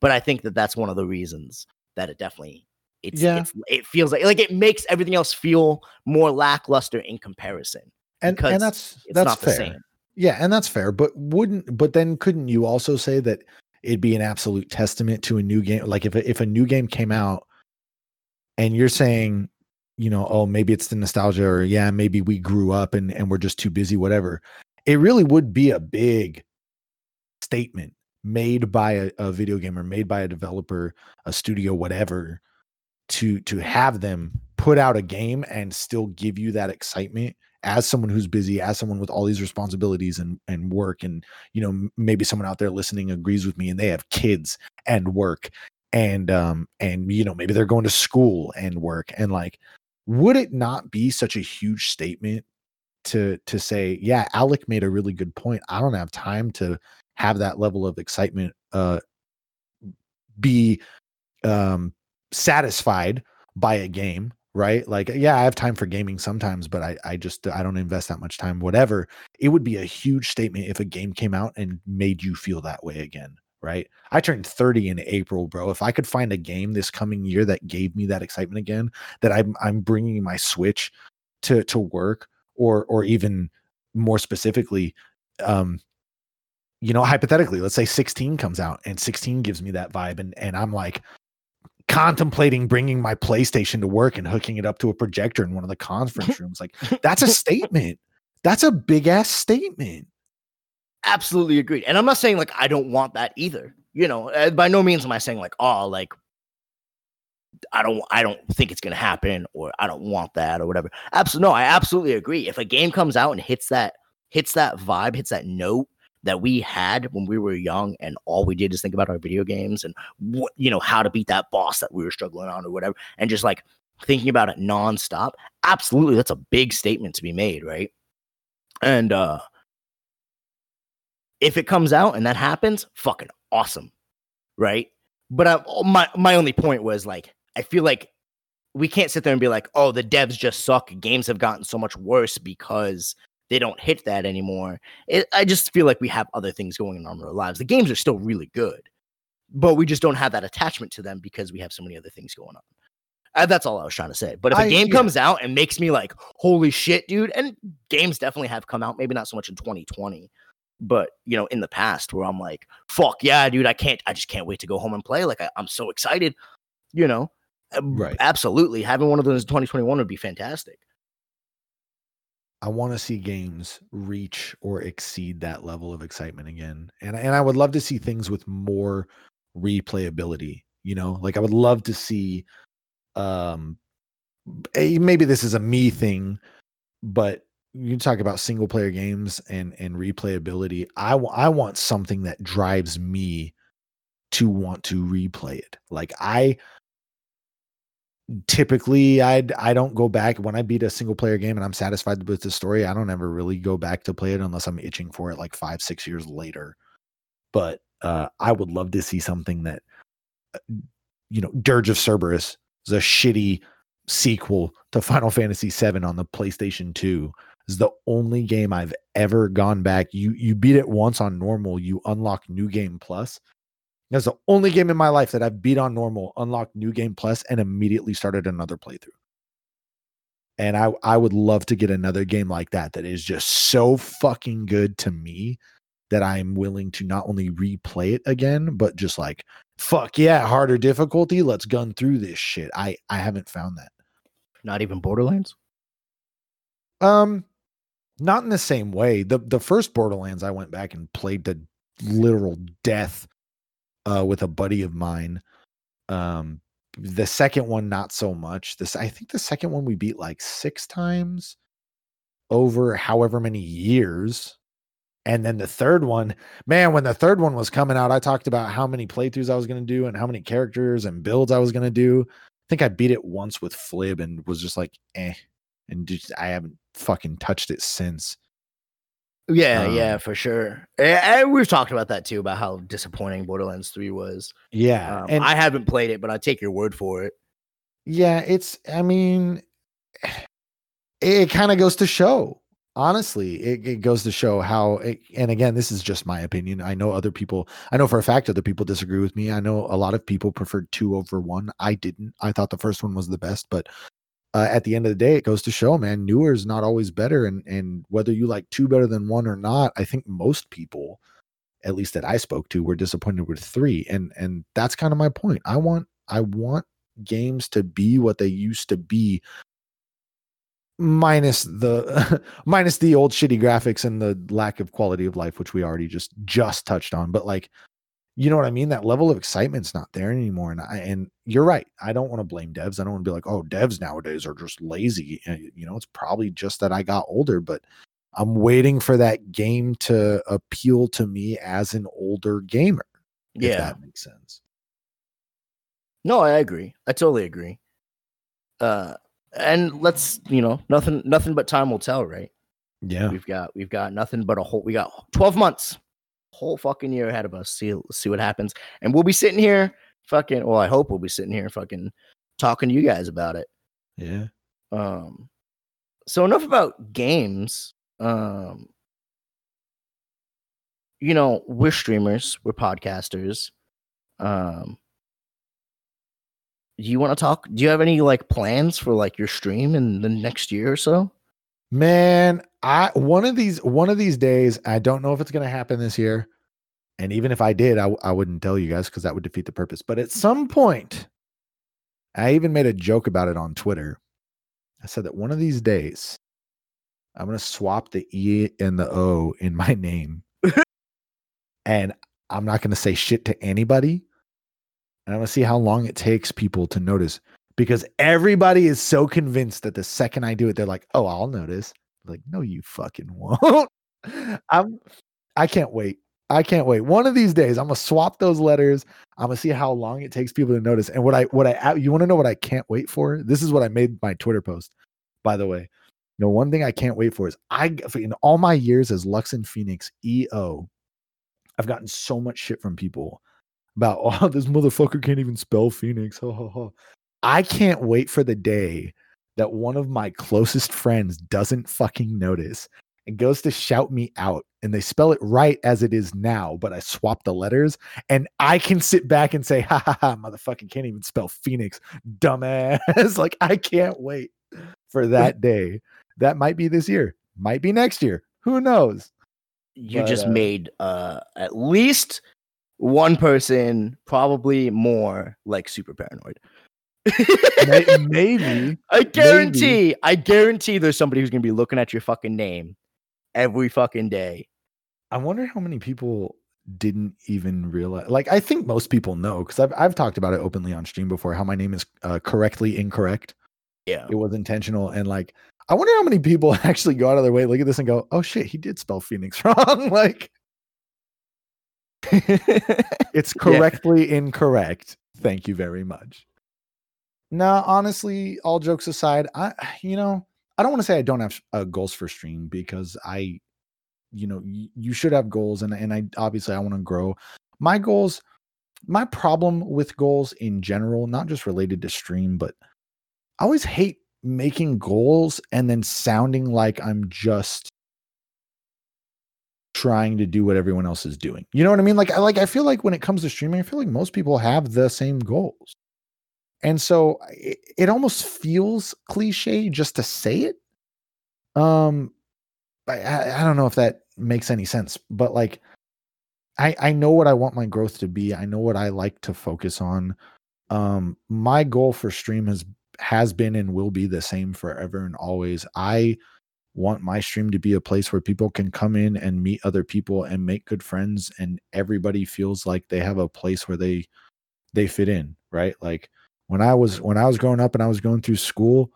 Speaker 1: but I think that that's one of the reasons that it definitely it's, yeah. It's, it feels like like it makes everything else feel more lackluster in comparison.
Speaker 2: And and that's that's fair. Yeah, and that's fair. But wouldn't but then couldn't you also say that it'd be an absolute testament to a new game? Like if a, if a new game came out and you're saying, you know, oh maybe it's the nostalgia, or yeah, maybe we grew up and and we're just too busy, whatever. It really would be a big statement made by a, a video game or made by a developer, a studio, whatever, to to have them put out a game and still give you that excitement as someone who's busy as someone with all these responsibilities and and work and you know maybe someone out there listening agrees with me and they have kids and work and um and you know maybe they're going to school and work and like would it not be such a huge statement to to say yeah alec made a really good point. I don't have time to have that level of excitement uh, be um, satisfied by a game right? Like yeah i have time for gaming sometimes but i i just i don't invest that much time whatever. It would be a huge statement if a game came out and made you feel that way again right? I turned 30 in april bro. If i could find a game this coming year that gave me that excitement again that i'm i'm bringing my switch to to work or or even more specifically um you know, hypothetically, let's say 16 comes out and 16 gives me that vibe, and and I'm like contemplating bringing my PlayStation to work and hooking it up to a projector in one of the conference rooms. Like that's a statement. That's a big ass statement.
Speaker 1: Absolutely agreed. And I'm not saying like I don't want that either. You know, uh, by no means am I saying like, oh, like I don't I don't think it's gonna happen or I don't want that or whatever. Absolutely no, I absolutely agree. If a game comes out and hits that hits that vibe, hits that note that we had when we were young and all we did is think about our video games and what you know how to beat that boss that we were struggling on or whatever and just like thinking about it nonstop absolutely that's a big statement to be made right? And uh if it comes out and that happens fucking awesome right? But I, my my only point was like i feel like we can't sit there and be like oh the devs just suck. Games have gotten so much worse because they don't hit that anymore. It, I just feel like we have other things going on in our lives. The games are still really good, but we just don't have that attachment to them because we have so many other things going on. Uh, that's all I was trying to say. But if a
Speaker 2: I-
Speaker 1: game
Speaker 2: yeah.
Speaker 1: comes out and makes me like, holy shit, dude, and games definitely have come out, maybe not so much in 2020, but you know, in the past where I'm like, fuck yeah, dude, I can't, I just can't wait to go home and play. Like, I, I'm so excited, you know,
Speaker 2: Right.
Speaker 1: Absolutely. Having one of those in 2021 would be fantastic.
Speaker 2: I want to see games reach or exceed that level of excitement again. And and I would love to see things with more replayability, you know? Like I would love to see um eh, maybe this is a me thing, but you talk about single player games and and replayability. I I want something that drives me to want to replay it. Like I typically I'd I don't go back when I beat a single player game and I'm satisfied with the story. I don't ever really go back to play it unless I'm itching for it like five, six years later. But uh I would love to see something that uh, you know, Dirge of Cerberus is a shitty sequel to Final Fantasy VII on the PlayStation 2. Is the only game I've ever gone back. You you beat it once on normal, you unlock New Game Plus. That's the only game in my life that I've beat on normal, unlocked New Game Plus, and immediately started another playthrough. And I I would love to get another game like that that is just so fucking good to me that I'm willing to not only replay it again, but just like fuck yeah, harder difficulty. Let's gun through this shit. I I haven't found that.
Speaker 1: Not even Borderlands.
Speaker 2: Um, not in the same way. the The first Borderlands, I went back and played to literal death uh, with a buddy of mine. Um, the second one, not so much. This, I think, the second one we beat like six times over however many years. And then the third one, man, when the third one was coming out, I talked about how many playthroughs I was going to do and how many characters and builds I was going to do. I think I beat it once with Flib and was just like, eh. And just, I haven't fucking touched it since.
Speaker 1: Yeah, yeah,
Speaker 2: Um,
Speaker 1: for sure. And we've talked about that too, about how disappointing Borderlands 3 was.
Speaker 2: Yeah.
Speaker 1: Um,
Speaker 2: and
Speaker 1: I haven't played it, but I take your word for it.
Speaker 2: yeah, it's, I mean, it, kind of goes to show, honestly, it, it goes to show how, it, and again, this is just my opinion. I know other people, I know for a fact other people disagree with me. I know a lot of people preferred two over one. I didn't. I thought the first one was the best, but uh, at the end of the day, it goes to show, man, newer is not always better. And and whether you like two better than one or not, I think most people, at least that I spoke to, were disappointed with three. And and that's kind of my point. I want I want games to be what they used to be, minus the minus the old shitty graphics and the lack of quality of life, which we already just just touched on. But like you know what I mean? That level of excitement's not there anymore. And I and you're right. I don't want to blame devs. I don't want to be like, oh, devs nowadays are just lazy. And, You know, it's probably just that I got older, but I'm waiting for that game to appeal to me as an older gamer. If
Speaker 1: Yeah.
Speaker 2: that makes sense.
Speaker 1: No, I agree. I totally agree. Uh and let's, you know, nothing nothing but time will tell, right?
Speaker 2: Yeah.
Speaker 1: We've got we've got nothing but a whole we got 12 months. Whole fucking year ahead of us. See see what happens. And we'll be sitting here fucking well, I hope we'll be sitting here fucking talking to you guys about it.
Speaker 2: Yeah.
Speaker 1: Um so enough about games. Um you know, we're streamers, we're podcasters. Um do you want to talk? Do you have any like plans for like your stream in the next year or so?
Speaker 2: Man, I one of these one of these days, I don't know if it's going to happen this year. And even if I did, I, I wouldn't tell you guys because that would defeat the purpose. But at some point, I even made a joke about it on Twitter. I said that one of these days, I'm going to swap the E and the O in my name. and I'm not going to say shit to anybody. And I'm going to see how long it takes people to notice because everybody is so convinced that the second I do it, they're like, "Oh, I'll notice." Like, no, you fucking won't. I'm. I can't wait. I can't wait. One of these days, I'm gonna swap those letters. I'm gonna see how long it takes people to notice. And what I, what I, you want to know what I can't wait for? This is what I made my Twitter post. By the way, you know, one thing I can't wait for is I, in all my years as Lux and Phoenix EO, I've gotten so much shit from people about, oh, this motherfucker can't even spell Phoenix. Ho, ho, ho. I can't wait for the day that one of my closest friends doesn't fucking notice and goes to shout me out and they spell it right as it is now, but I swap the letters and I can sit back and say, ha ha ha, motherfucking can't even spell Phoenix, dumbass. like I can't wait for that day. That might be this year, might be next year. Who knows?
Speaker 1: You
Speaker 2: But,
Speaker 1: just
Speaker 2: uh,
Speaker 1: made uh at least one person, probably more, like super paranoid.
Speaker 2: May- maybe
Speaker 1: I guarantee, I guarantee there's somebody who's gonna be looking at your fucking name every fucking day.
Speaker 2: I wonder how many people didn't even realize. Like, I think most people know because I've I've talked about it openly on stream before. How my name is uh, correctly incorrect.
Speaker 1: Yeah.
Speaker 2: It was intentional, and like, I wonder how many people actually go out of their way, look at this, and go, "Oh shit, he did spell Phoenix wrong." like, it's
Speaker 1: Yeah.
Speaker 2: correctly incorrect. Thank you very much. No, honestly, all jokes aside, I you know I don't want to say I don't have uh, goals for stream because I, you know, y- you should have goals, and and I obviously I want to grow. My goals, my problem with goals in general, not just related to stream, but I always hate making goals and then sounding like I'm just trying to do what everyone else is doing. You know what I mean? Like I like I feel like when it comes to streaming, I feel like most people have the same goals. And so it, it almost feels cliche just to say it. Um I, I don't know if that makes any sense, but like I I know what I want my growth to be. I know what I like to focus on. Um my goal for stream has has been and will be the same forever and always. I want my stream to be a place where people can come in and meet other people and make good friends and everybody feels like they have a place where they they fit in, right? Like when I was when I was growing up and I was going through school,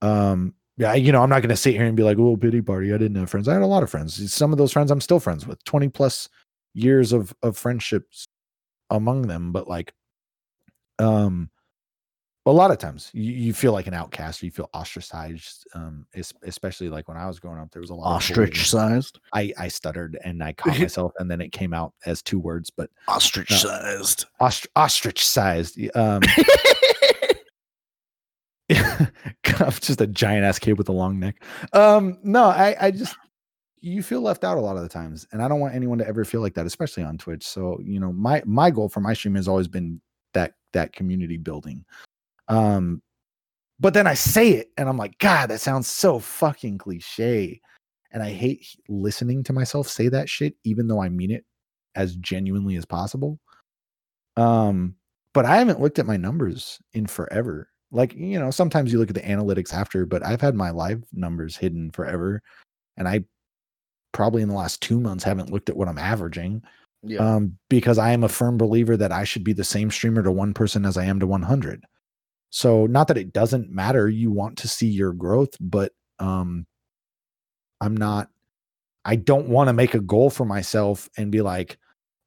Speaker 2: um yeah, you know, I'm not going to sit here and be like, "Oh, pity party, I didn't have friends." I had a lot of friends. Some of those friends I'm still friends with. 20 plus years of of friendships among them, but like um a lot of times you, you feel like an outcast, you feel ostracized. Um, especially like when I was growing up, there was a lot of.
Speaker 1: Ostrich sized.
Speaker 2: I I stuttered and I caught myself, and then it came out as two words, but
Speaker 1: Ostrich sized.
Speaker 2: ostr- ostrich sized. Um, just a giant ass kid with a long neck. Um, no, I I just you feel left out a lot of the times, and I don't want anyone to ever feel like that, especially on Twitch. So you know, my my goal for my stream has always been that that community building. Um, but then I say it, and I'm like, God, that sounds so fucking cliche, and I hate listening to myself say that shit, even though I mean it as genuinely as possible. Um, but I haven't looked at my numbers in forever. Like, you know, sometimes you look at the analytics after, but I've had my live numbers hidden forever. And I probably in the last two months haven't looked at what I'm averaging.
Speaker 1: Yeah.
Speaker 2: Um, because I am a firm believer that I should be the same streamer to one person as I am to 100. So, not that it doesn't matter, you want to see your growth, but um, I'm not, I don't want to make a goal for myself and be like,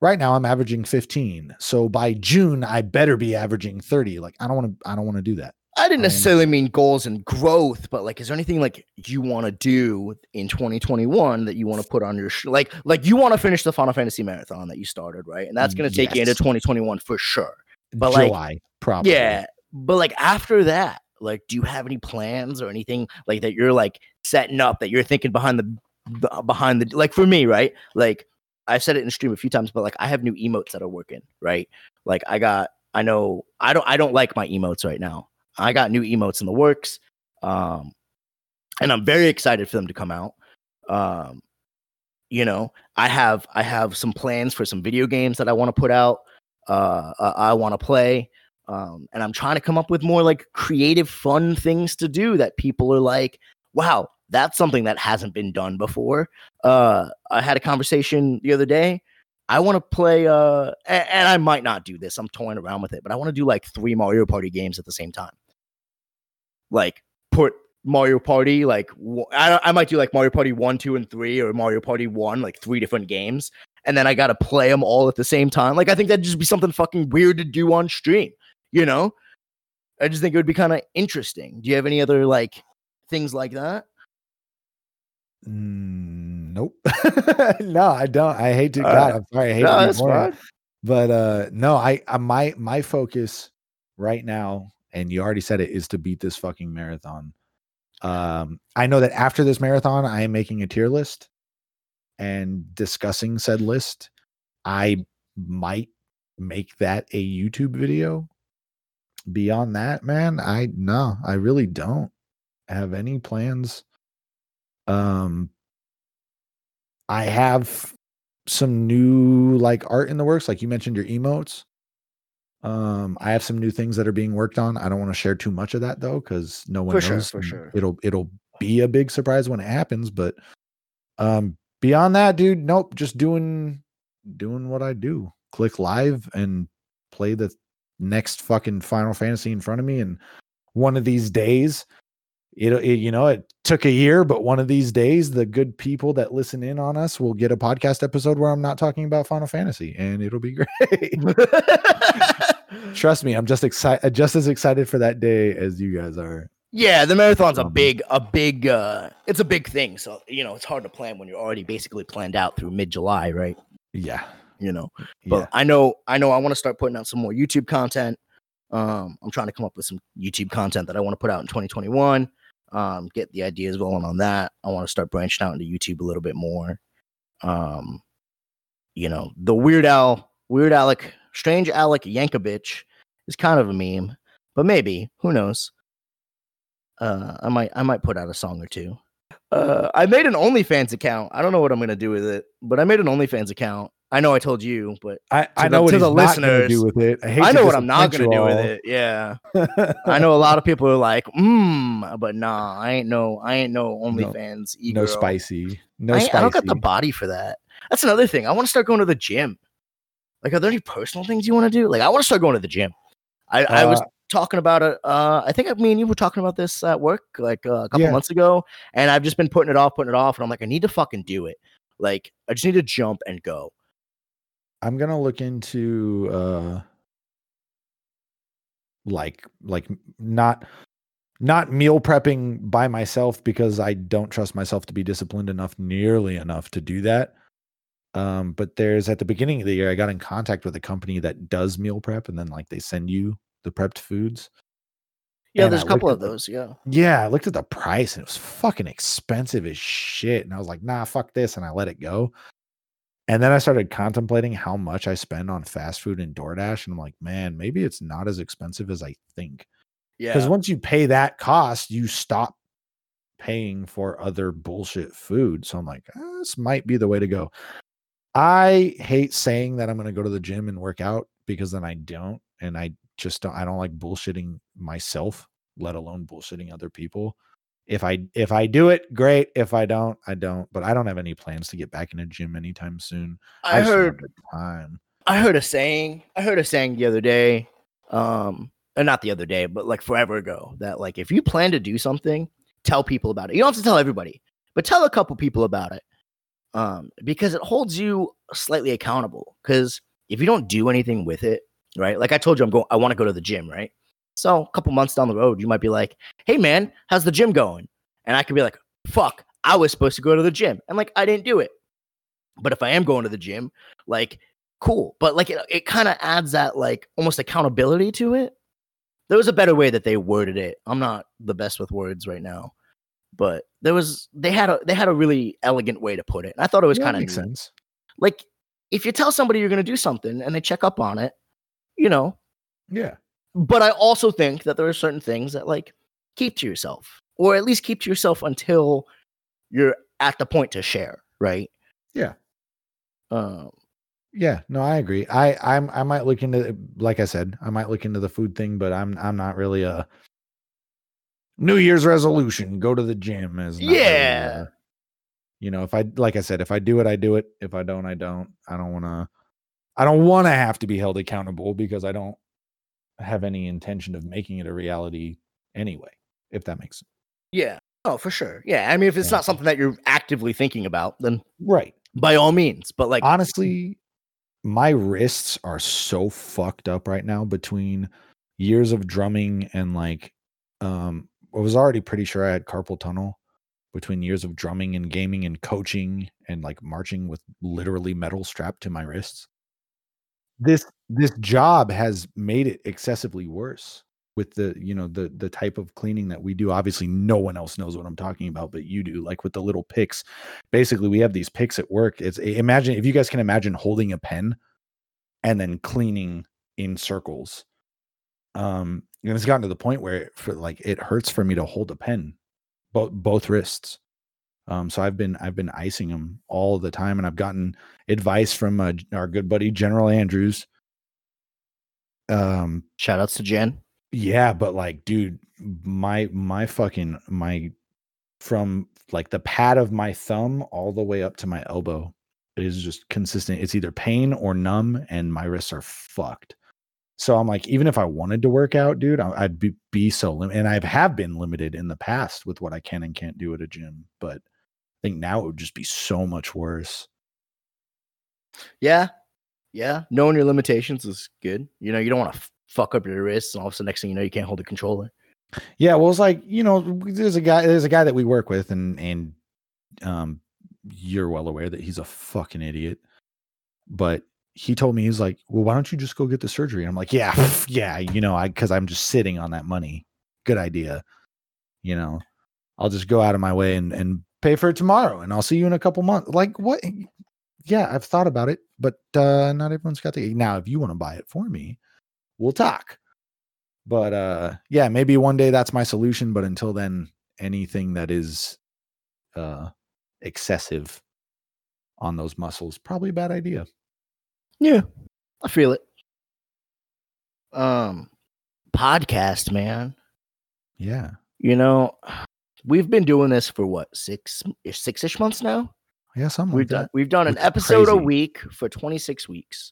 Speaker 2: right now I'm averaging 15. So by June, I better be averaging 30. Like, I don't want to, I don't want to do that.
Speaker 1: I didn't necessarily mean goals and growth, but like, is there anything like you want to do in 2021 that you want to put on your sh- like, like you want to finish the Final Fantasy marathon that you started, right? And that's mm, going to take you into 2021 for sure. But, like,
Speaker 2: July, probably.
Speaker 1: Yeah, but like after that, like, do you have any plans or anything like that you're like setting up that you're thinking behind the behind the like for me, right? Like I've said it in stream a few times, but like I have new emotes that are working, right? Like I got, I know, I don't, I don't like my emotes right now. I got new emotes in the works, um, and I'm very excited for them to come out. Um, you know, I have, I have some plans for some video games that I want to put out. Uh, uh, I want to play um, and I'm trying to come up with more like creative, fun things to do that people are like, wow, that's something that hasn't been done before. Uh, I had a conversation the other day. I want to play, uh, and, and I might not do this. I'm toying around with it, but I want to do like three Mario Party games at the same time. Like put Mario Party, like I, I might do like Mario Party one, two, and three, or Mario Party one, like three different games, and then I got to play them all at the same time. Like I think that'd just be something fucking weird to do on stream you know i just think it would be kind of interesting do you have any other like things like that
Speaker 2: Mm, nope. no, I don't. I hate to.
Speaker 1: All
Speaker 2: God. I'm sorry. I hate
Speaker 1: no,
Speaker 2: to be boring. but uh no i uh, my my focus right now and you already said it is to beat this fucking marathon Um, I know that after this marathon, I am making a tier list and discussing said list. I might make that a YouTube video. Beyond that, man, I no, I really don't have any plans. Um, I have some new like art in the works, like you mentioned your emotes. Um, I have some new things that are being worked on. I don't want to share too much of that though, because no one
Speaker 1: For
Speaker 2: knows.
Speaker 1: sure, for sure.
Speaker 2: It'll it'll be a big surprise when it happens. But um, beyond that, dude, nope. Just doing doing what I do. Click live and play the next fucking Final Fantasy in front of me. And one of these days, it, it you know it took a year, but one of these days, the good people that listen in on us will get a podcast episode where I'm not talking about Final Fantasy, and it'll be great. Trust me, I'm just excited, just as excited for that day as you guys are.
Speaker 1: Yeah, the marathon's a
Speaker 2: Um,
Speaker 1: big, a big, uh, it's a big thing. So you know, it's hard to plan when you're already basically planned out through mid July, right?
Speaker 2: Yeah,
Speaker 1: You know, but
Speaker 2: yeah.
Speaker 1: I know, I know, I want to start putting out some more YouTube content. Um, I'm trying to come up with some YouTube content that I want to put out in 2021. Um, get the ideas rolling on that. I want to start branching out into YouTube a little bit more. Um, you know, the Weird Al, Weird Alec, Strange Alec Yankovic is kind of a meme, but maybe who knows? Uh, I might, I might put out a song or two. Uh, I made an OnlyFans account. I don't know what I'm gonna do with it, but I made an OnlyFans account. I know I told you, but
Speaker 2: I, I
Speaker 1: the-
Speaker 2: know what
Speaker 1: to the
Speaker 2: not do with it. I, hate
Speaker 1: I know what I'm not gonna do
Speaker 2: you
Speaker 1: with it. Yeah, I know a lot of people are like, mm, but nah, I ain't no, I ain't no OnlyFans.
Speaker 2: no
Speaker 1: e-girl.
Speaker 2: spicy. No
Speaker 1: I,
Speaker 2: spicy.
Speaker 1: I don't got the body for that. That's another thing. I want to start going to the gym. Like, are there any personal things you want to do? Like, I want to start going to the gym. I, I was
Speaker 2: Uh,
Speaker 1: talking about it. Uh, I think me and you were talking about this at work like uh, a couple
Speaker 2: Yeah.
Speaker 1: months ago, and I've just been putting it off, putting it off, and I'm like, I need to fucking do it. Like, I just need to jump and go.
Speaker 2: I'm gonna look into uh like like not not meal prepping by myself because I don't trust myself to be disciplined enough nearly enough to do that. Um, but there's at the beginning of the year, I got in contact with a company that does meal prep and then like they send you the prepped foods.
Speaker 1: Yeah,
Speaker 2: And
Speaker 1: there's
Speaker 2: I
Speaker 1: a couple of
Speaker 2: the-
Speaker 1: those. Yeah.
Speaker 2: Yeah, I looked at the price and it was fucking expensive as shit. And I was like, nah, fuck this. And I let it go. And then I started contemplating how much I spend on fast food and DoorDash. And I'm like, man, maybe it's not as expensive as I think.
Speaker 1: Yeah.
Speaker 2: Because once you pay that cost, you stop paying for other bullshit food. So I'm like, "Ah, this might be the way to go. I hate saying that I'm going to go to the gym and work out because then I don't. And I just don't, I don't like bullshitting myself, let alone bullshitting other people. If I if I do it, great. If I don't, I don't. But I don't have any plans to get back in a gym anytime soon.
Speaker 1: I
Speaker 2: just
Speaker 1: heard
Speaker 2: time.
Speaker 1: I heard a saying. I heard a saying the other day. Um, or not the other day, but like forever ago, that like if you plan to do something, tell people about it. You don't have to tell everybody, but tell a couple people about it. Um, because it holds you slightly accountable. Because if you don't do anything with it, right? Like I told you, I'm going. I want to go to the gym, right? So a couple months down the road, you might be like, "Hey, man, how's the gym going?" And I could be like, "Fuck, I was supposed to go to the gym, and like I didn't do it." But if I am going to the gym, like cool but like it, it kind of adds that like almost accountability to it there was a better way that they worded it i'm not the best with words right now but there was they had a they had a really elegant way to put it and i thought it was
Speaker 2: Yeah,
Speaker 1: kind of
Speaker 2: makes sense.
Speaker 1: like if you tell somebody you're going to do something and they check up on it you know
Speaker 2: Yeah.
Speaker 1: But i also think that there are certain things that like keep to yourself or at least keep to yourself until you're at the point to share right
Speaker 2: Yeah.
Speaker 1: um
Speaker 2: Yeah, no, I agree. I I'm I might look into like I said, I might look into the food thing, but I'm I'm not really a New Year's resolution. Go to the gym is not really,
Speaker 1: Yeah.
Speaker 2: uh, you know, if I like I said, if I do it, I do it. If I don't, I don't. I don't want to. I don't want to have to be held accountable because I don't have any intention of making it a reality anyway. If that makes sense.
Speaker 1: Yeah. Oh, for sure. Yeah. I mean, if it's
Speaker 2: Yeah.
Speaker 1: not something that you're actively thinking about, then
Speaker 2: Right.
Speaker 1: by all means. But like,
Speaker 2: honestly, my wrists are so fucked up right now between years of drumming and like um I was already pretty sure I had carpal tunnel between years of drumming and gaming and coaching and like marching with literally metal strapped to my wrists. This this job has made it excessively worse. with the you know the the type of cleaning that we do. Obviously no one else knows what i'm talking about but you do like with the little picks. Basically we have these picks at work. It's imagine if you guys can imagine holding a pen and then cleaning in circles um and it's gotten to the point where it, for like it hurts for me to hold a pen both both wrists um so i've been i've been icing them all the time and i've gotten advice from uh, our good buddy general andrews um
Speaker 1: Shout outs to Jen.
Speaker 2: yeah, but like, dude, my my fucking my from like the pad of my thumb all the way up to my elbow is just consistent. It's either pain or numb, and my wrists are fucked. So I'm like, even if I wanted to work out, dude, I'd be, be so limited. And I have been limited in the past with what I can and can't do at a gym. But I think now it would just be so much worse.
Speaker 1: Yeah. Yeah. Knowing your limitations is good. You know, you don't want to f- fuck up your wrists and all of a sudden next thing you know, you can't hold a controller.
Speaker 2: Yeah, well, it's like you know, there's a guy, there's a guy that we work with, and and um, you're well aware that he's a fucking idiot. But he told me he's like, well, why don't you just go get the surgery? And I'm like, yeah, yeah, you know, I because I'm just sitting on that money. Good idea. You know, I'll just go out of my way and and pay for it tomorrow, and I'll see you in a couple months. Like what? Yeah, I've thought about it, but uh not everyone's got the now. If you want to buy it for me, we'll talk but uh yeah maybe one day that's my solution but until then anything that is uh excessive on those muscles probably a bad idea
Speaker 1: Yeah. I feel it. Um podcast, man.
Speaker 2: yeah
Speaker 1: You know, we've been doing this for what, six six ish months now?
Speaker 2: yeah something
Speaker 1: We've
Speaker 2: like
Speaker 1: done
Speaker 2: that.
Speaker 1: we've done an
Speaker 2: is
Speaker 1: episode a week for 26 weeks.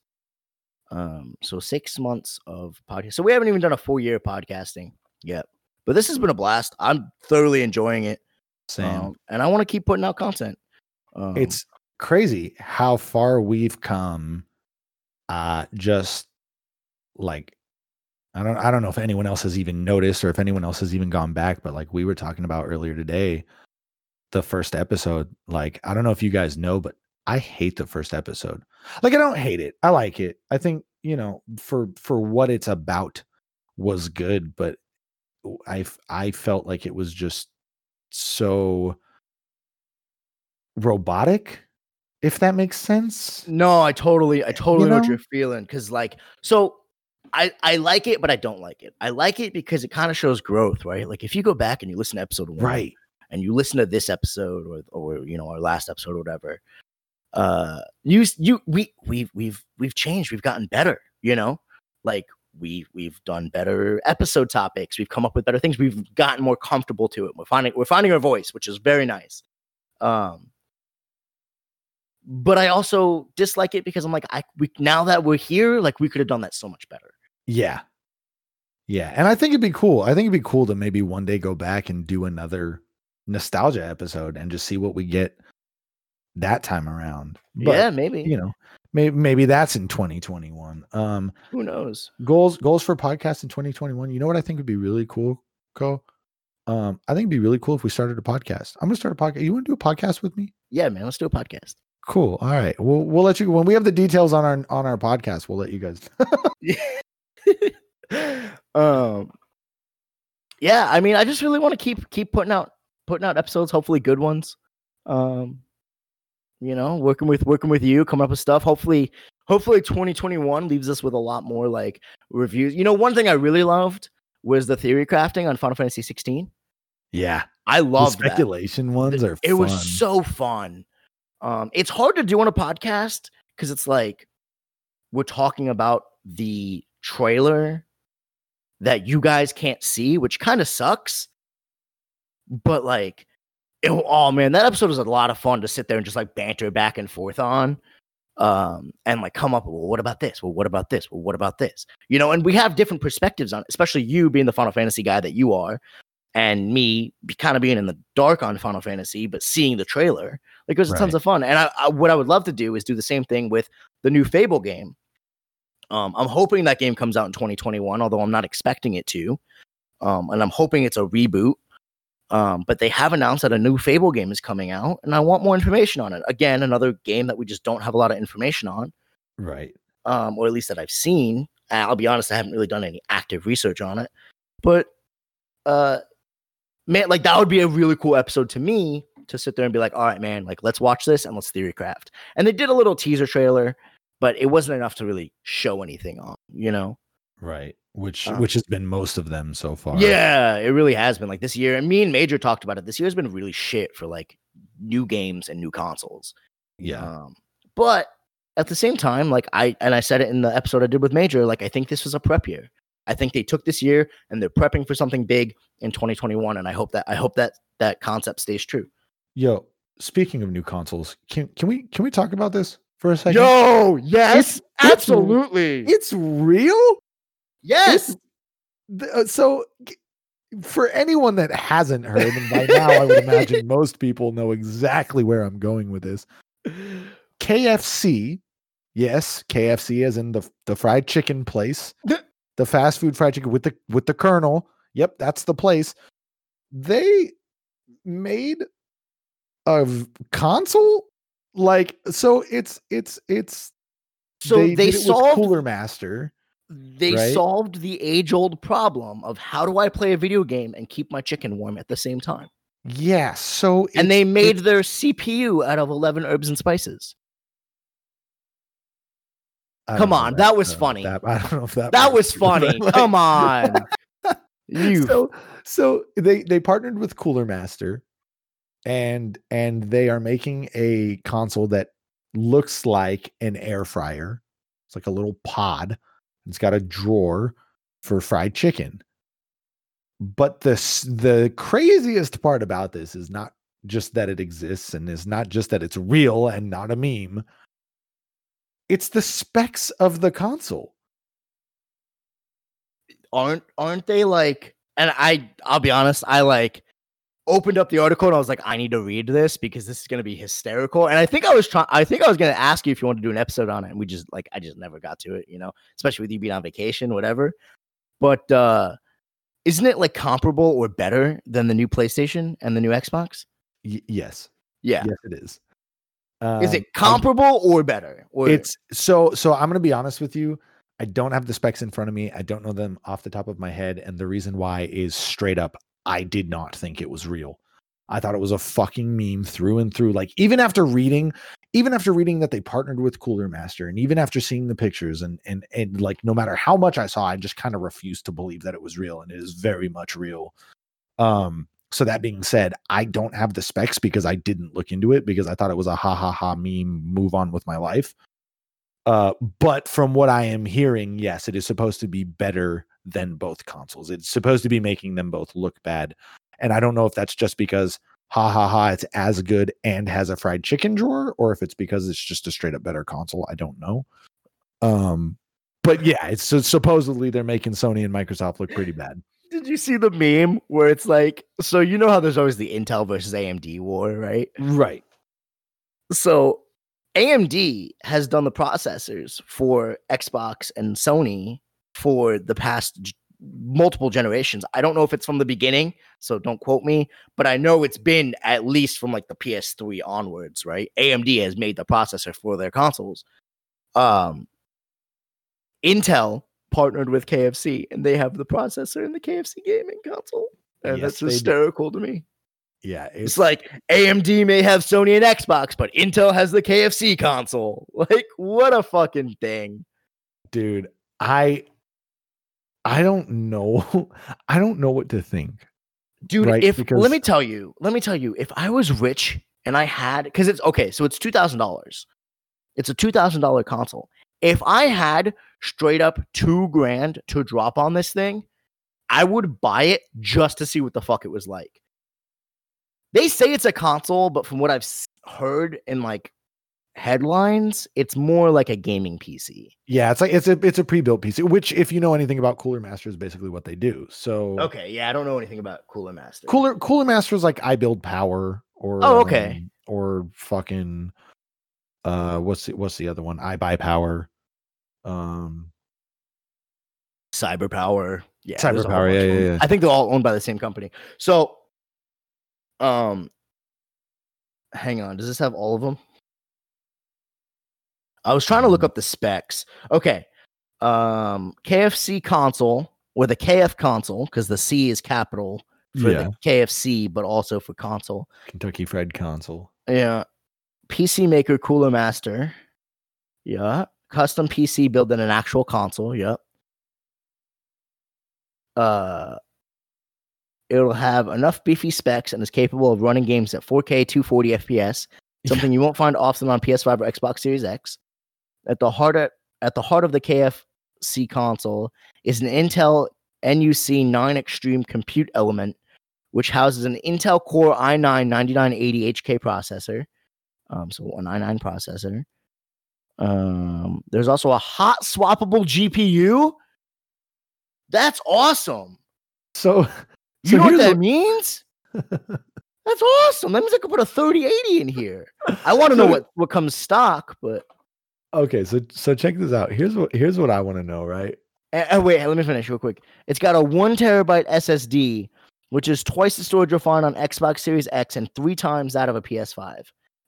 Speaker 1: Um, so six months of podcast. So we haven't even done a full year of podcasting yet. But this has been a blast. I'm thoroughly enjoying it.
Speaker 2: Same.
Speaker 1: Um, and I want to keep putting out content. Um,
Speaker 2: it's crazy how far we've come uh just like i don't i don't know if anyone else has even noticed or if anyone else has even gone back but like we were talking about earlier today the first episode like i don't know if you guys know but i hate the first episode. Like i don't hate it. I like it. I think you know for for what it's about was good but I I felt like it was just so robotic if that makes sense.
Speaker 1: No, I totally, I totally know, what you're feeling. Cause like, so I, I like it, but I don't like it. I like it because it kind of shows growth, right? Like if you go back and you listen to episode one,
Speaker 2: right.
Speaker 1: and you listen to this episode or or you know our last episode or whatever uh you you we we've we've we've changed. We've gotten better you know? Like we we've done better episode topics. We've come up with better things. We've gotten more comfortable to it. We're finding we're finding our voice which is very nice. Um but i also dislike it because i'm like i we now that we're here like we could have done that so much better
Speaker 2: Yeah. Yeah. And I think it'd be cool. I think it'd be cool to maybe one day go back and do another nostalgia episode and just see what we get that time around. But,
Speaker 1: yeah maybe
Speaker 2: you know, maybe maybe that's in 2021. Um
Speaker 1: who knows
Speaker 2: goals goals for podcast in 2021. You know what I think would be really cool, Co? Um, I think it'd be really cool if we started a podcast. I'm gonna start a podcast. You want to do a podcast with me?
Speaker 1: yeah man let's do a podcast
Speaker 2: Cool. All right. We'll we'll let you when we have the details on our on our podcast, we'll let you guys
Speaker 1: um yeah i mean i just really want to keep keep putting out putting out episodes hopefully good ones. Um you know working with working with you coming up with stuff. Hopefully hopefully 2021 leaves us with a lot more like reviews. You know one thing i really loved was the theory crafting on final fantasy 16
Speaker 2: Yeah.
Speaker 1: i love that.
Speaker 2: speculation ones are
Speaker 1: it was so fun. Um it's hard to do on a podcast because it's like we're talking about the trailer that you guys can't see which kind of sucks but like it, oh man that episode was a lot of fun to sit there and just like banter back and forth on um and like come up well what about this well what about this well what about this you know and we have different perspectives on it especially you being the final fantasy guy that you are and me be, kind of being in the dark on Final Fantasy, but seeing the trailer, like it was tons of fun. And I, I, what I would love to do is do the same thing with the new Fable game. Um, I'm hoping that game comes out in 2021, although I'm not expecting it to. Um, and I'm hoping it's a reboot. Um, but they have announced that a new Fable game is coming out, and I want more information on it. Again, another game that we just don't have a lot of information on,
Speaker 2: right.
Speaker 1: um, or at least that I've seen. I'll be honest, I haven't really done any active research on it. But uh man, like that would be a really cool episode to me to sit there and be like, all right, man, like let's watch this and let's theory craft. And they did a little teaser trailer, but it wasn't enough to really show anything on, you know?
Speaker 2: Right. Which
Speaker 1: Um,
Speaker 2: which has been most of them so far.
Speaker 1: Yeah, it really has been like this year. And me and Major talked about it. This year has been really shit for like new games and new consoles.
Speaker 2: Yeah.
Speaker 1: Um, but at the same time, like I and I said it in the episode I did with Major, like I think this was a prep year. I think they took this year and they're prepping for something big in 2021. And I hope that I hope that that concept stays true.
Speaker 2: Yo, speaking of new consoles, can can we can we talk about this for a second?
Speaker 1: Yo, yes,
Speaker 2: It's- it's-
Speaker 1: absolutely.
Speaker 2: It's real?
Speaker 1: yes.
Speaker 2: Th- uh, so for anyone that hasn't heard, and by now I would imagine most people know exactly where I'm going with this. KFC, yes, KFC as in the the fried chicken place,
Speaker 1: The-
Speaker 2: the fast food fried chicken with the with the colonel. Yep, that's the place. They made a console like so it's it's it's
Speaker 1: So they,
Speaker 2: it
Speaker 1: solved
Speaker 2: Cooler Master.
Speaker 1: they
Speaker 2: right?
Speaker 1: solved the age old problem of how do I play a video game and keep my chicken warm at the same time.
Speaker 2: Yeah, so
Speaker 1: and they made their CPU out of 11 herbs and spices.
Speaker 2: I
Speaker 1: Come on, that was
Speaker 2: don't know
Speaker 1: funny.
Speaker 2: That, I don't know if that
Speaker 1: That
Speaker 2: was
Speaker 1: was funny.
Speaker 2: like-
Speaker 1: Come on. You
Speaker 2: so so they they partnered with Cooler Master and and they are making a console that looks like an air fryer. It's like a little pod. It's got a drawer for fried chicken. But the the craziest part about this is not just that it exists and is not just that it's real and not a meme. It's the specs of the console.
Speaker 1: aren't aren't they like and I I'll be honest, I like opened up the article and I was like, I need to read this because this is gonna be hysterical. And I think I was trying I think I was gonna ask you if you want to do an episode on it, and we just like I just never got to it, you know, especially with you being on vacation, whatever. But uh isn't it like comparable or better than the new PlayStation and the new Xbox?
Speaker 2: Y- yes.
Speaker 1: Yeah.
Speaker 2: Yes, it is.
Speaker 1: Is
Speaker 2: Um,
Speaker 1: it
Speaker 2: I-
Speaker 1: comparable or better? Or
Speaker 2: It's so so. I'm gonna be honest with you. I don't have the specs in front of me. I don't know them off the top of my head, and the reason why is straight up. I did not think it was real. I thought it was a fucking meme through and through. Like even after reading, even after reading that they partnered with Cooler Master, and even after seeing the pictures, and and and like no matter how much I saw, I just kind of refused to believe that it was real, and it is very much real. Um. So that being said, I don't have the specs because I didn't look into it because I thought it was a ha ha ha meme. Move on with my life. Uh, but from what I am hearing, yes, it is supposed to be better than both consoles. It's supposed to be making them both look bad. And I don't know if that's just because ha ha ha, it's as good and has a fried chicken drawer, or if it's because it's just a straight up better console. I don't know. Um, but yeah, it's so supposedly they're making Sony and Microsoft look pretty bad.
Speaker 1: did you see the meme where it's like so you know how there's always the Intel versus AMD war, right?
Speaker 2: Right.
Speaker 1: So AMD has done the processors for Xbox and Sony for the past multiple generations. I don't know if it's from the beginning, so don't quote me, but I know it's been at least from like the PS3 onwards, right? AMD has made the processor for their consoles. Um Intel partnered with KFC and they have the processor in the KFC gaming console. And
Speaker 2: Yes,
Speaker 1: that's
Speaker 2: do.
Speaker 1: hysterical to me.
Speaker 2: Yeah.
Speaker 1: It's like AMD may have Sony and Xbox, but Intel has the KFC console. Like, what a fucking thing.
Speaker 2: dude i i don't know i don't know what to think
Speaker 1: Dude,
Speaker 2: Right,
Speaker 1: if
Speaker 2: because-
Speaker 1: let me tell you, let me tell you, if I was rich and I had because it's okay, so it's two thousand dollars. It's a two thousand dollar console. If I had straight up two grand to drop on this thing, I would buy it just to see what the fuck it was like. They say it's a console, but from what I've heard and like headlines, it's more like a gaming PC.
Speaker 2: yeah it's like it's a it's a pre-built pc which if you know anything about cooler master is basically what they do so
Speaker 1: Okay, yeah, I don't know anything about Cooler Master.
Speaker 2: cooler cooler master is like i build power or
Speaker 1: Oh, okay.
Speaker 2: um, or fucking uh what's the, what's the other one i buy power um
Speaker 1: Cyber Power. Yeah, Cyber a whole
Speaker 2: Cyberpower,
Speaker 1: bunch
Speaker 2: yeah, yeah, yeah.
Speaker 1: I think they're all owned by the same company. So, um, hang on. Does this have all of them? I was trying to look up the specs. Okay. Um, KFC console or the KF console, because the C is capital for
Speaker 2: Yeah.
Speaker 1: the KFC, but also for console.
Speaker 2: Kentucky Fried Console.
Speaker 1: Yeah. PC Maker Cooler Master. Yeah. Custom PC built in an actual console. Yep. Uh, it'll have enough beefy specs and is capable of running games at 4K 240 FPS, something you won't find often on PS5 or Xbox Series X. At the heart of, at the heart of the KFC console is an Intel NUC 9 Extreme compute element, which houses an Intel Core i9 9980 HK processor. Um, so an i9 processor. Um, there's also a hot swappable GPU. That's awesome.
Speaker 2: So,
Speaker 1: You
Speaker 2: So
Speaker 1: know what that
Speaker 2: what-
Speaker 1: means? That's awesome. That means I could put a 3080 in here. I want to know what, what comes stock, but
Speaker 2: okay, so so check this out. Here's what here's what I want to know, right?
Speaker 1: Uh, uh, wait, let me finish real quick. It's got a one terabyte SSD, which is twice the storage you'll find on Xbox Series X and three times that of a PS5.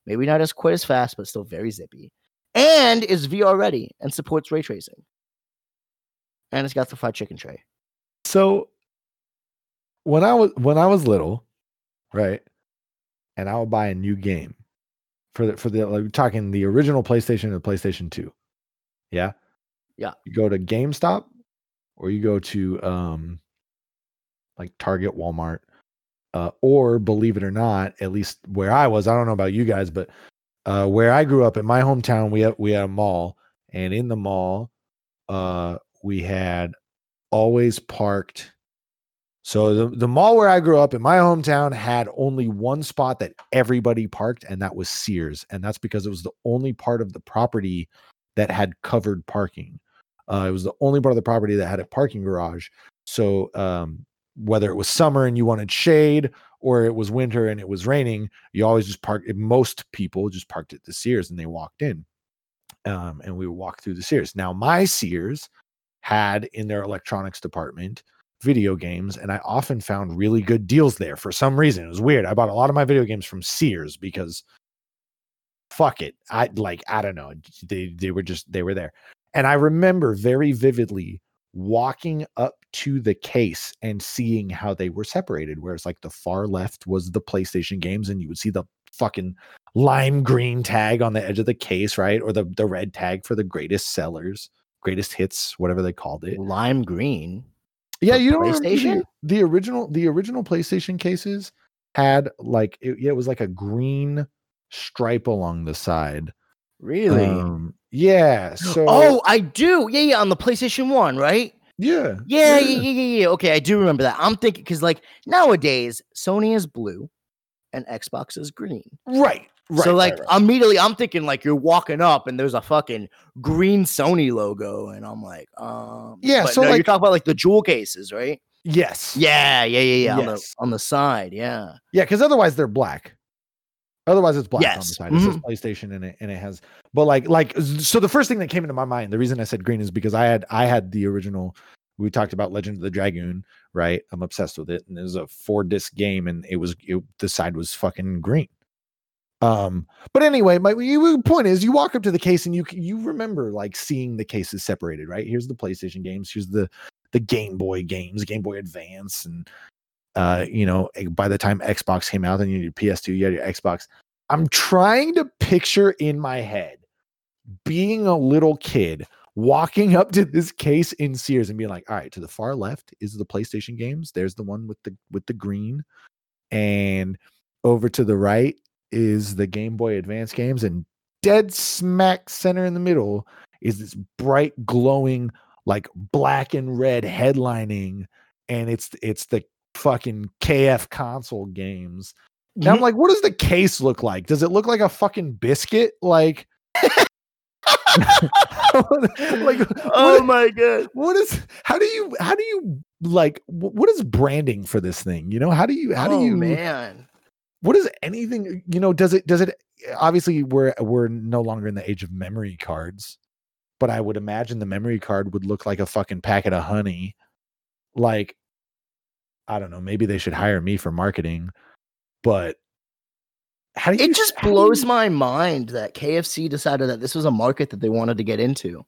Speaker 1: Maybe not as quite as fast, but still very zippy. And is VR ready and supports ray tracing. And it's got the fried chicken tray.
Speaker 2: So when I was when I was little, right, and I would buy a new game for the for the like we're talking the original PlayStation and the PlayStation Two, yeah,
Speaker 1: Yeah.
Speaker 2: You go to GameStop, or you go to um, like Target, Walmart, uh, or believe it or not, at least where I was, I don't know about you guys, but uh, where I grew up in my hometown, we had we had a mall, and in the mall, uh, we had always parked. So the, the mall where I grew up in my hometown had only one spot that everybody parked, and that was Sears. And that's because it was the only part of the property that had covered parking. Uh, it was the only part of the property that had a parking garage. So um, whether it was summer and you wanted shade, or it was winter and it was raining, you always just park. Most people just parked at the Sears and they walked in, um, and we would walk through the Sears. Now my Sears had in their electronics department video games and i often found really good deals there for some reason. It was weird. I bought a lot of my video games from sears because fuck it. I like i don't know. They they were just they were there. And i remember very vividly walking up to the case and seeing how they were separated whereas like the far left was the playstation games and you would see the fucking lime green tag on the edge of the case right? Or the the red tag for the greatest sellers greatest hits whatever they called it.
Speaker 1: Lime green.
Speaker 2: Yeah, you don't
Speaker 1: PlayStation?
Speaker 2: the, the original the original PlayStation cases had like it, it was like a green stripe along the side.
Speaker 1: Really?
Speaker 2: Um, yeah. So
Speaker 1: oh, I do. Yeah, yeah, on the PlayStation 1, right?
Speaker 2: yeah,
Speaker 1: Yeah, yeah, yeah, yeah, yeah. Okay, I do remember that. I'm thinking because like nowadays Sony is blue and Xbox is green.
Speaker 2: right, right.
Speaker 1: so like
Speaker 2: right, right.
Speaker 1: immediately I'm thinking like you're walking up and there's a fucking green Sony logo and I'm like, um
Speaker 2: Yeah, so,
Speaker 1: no, you're talking about like the jewel cases, right?
Speaker 2: yes,
Speaker 1: Yeah, yeah, yeah, yeah. On the on the side, yeah.
Speaker 2: yeah, because otherwise they're black. Otherwise, it's black on the
Speaker 1: Yes,
Speaker 2: side. It says
Speaker 1: mhm.
Speaker 2: PlayStation and it and it has. But like like so, the first thing that came into my mind, the reason I said green is because I had I had the original. We talked about Legend of the Dragoon, right? I'm obsessed with it, and it was a four disc game, and it was it, the side was fucking green. Um, but anyway, my point is, you walk up to the case and you you remember like seeing the cases separated, right? Here's the PlayStation games, here's the the Game Boy games, Game Boy Advance, and uh, you know, eh, by the time Xbox came out, then you had your PS2, you had your Xbox. I'm trying to picture in my head being a little kid walking up to this case in Sears and being like, all right, to the far left is the PlayStation games. There's the one with the with the green. And over to the right is the Game Boy Advance games. And dead smack center in the middle is this bright, glowing, like black and red headlining. And it's it's the fucking KF console games. Now I'm like, what does the case look like? Does it look like a fucking biscuit? Like, like
Speaker 1: oh
Speaker 2: what,
Speaker 1: my god.
Speaker 2: what is how do you how do you like what is branding for this thing? You know, how do you how
Speaker 1: oh,
Speaker 2: do you
Speaker 1: man.
Speaker 2: What is anything uh, you know does it does it obviously we're we're no longer in the age of memory cards but i would imagine the memory card would look like a fucking packet of honey like i don't know maybe they should hire me for marketing but how do you
Speaker 1: It just blows
Speaker 2: you-
Speaker 1: my mind that KFC decided that this was a market that they wanted to get into.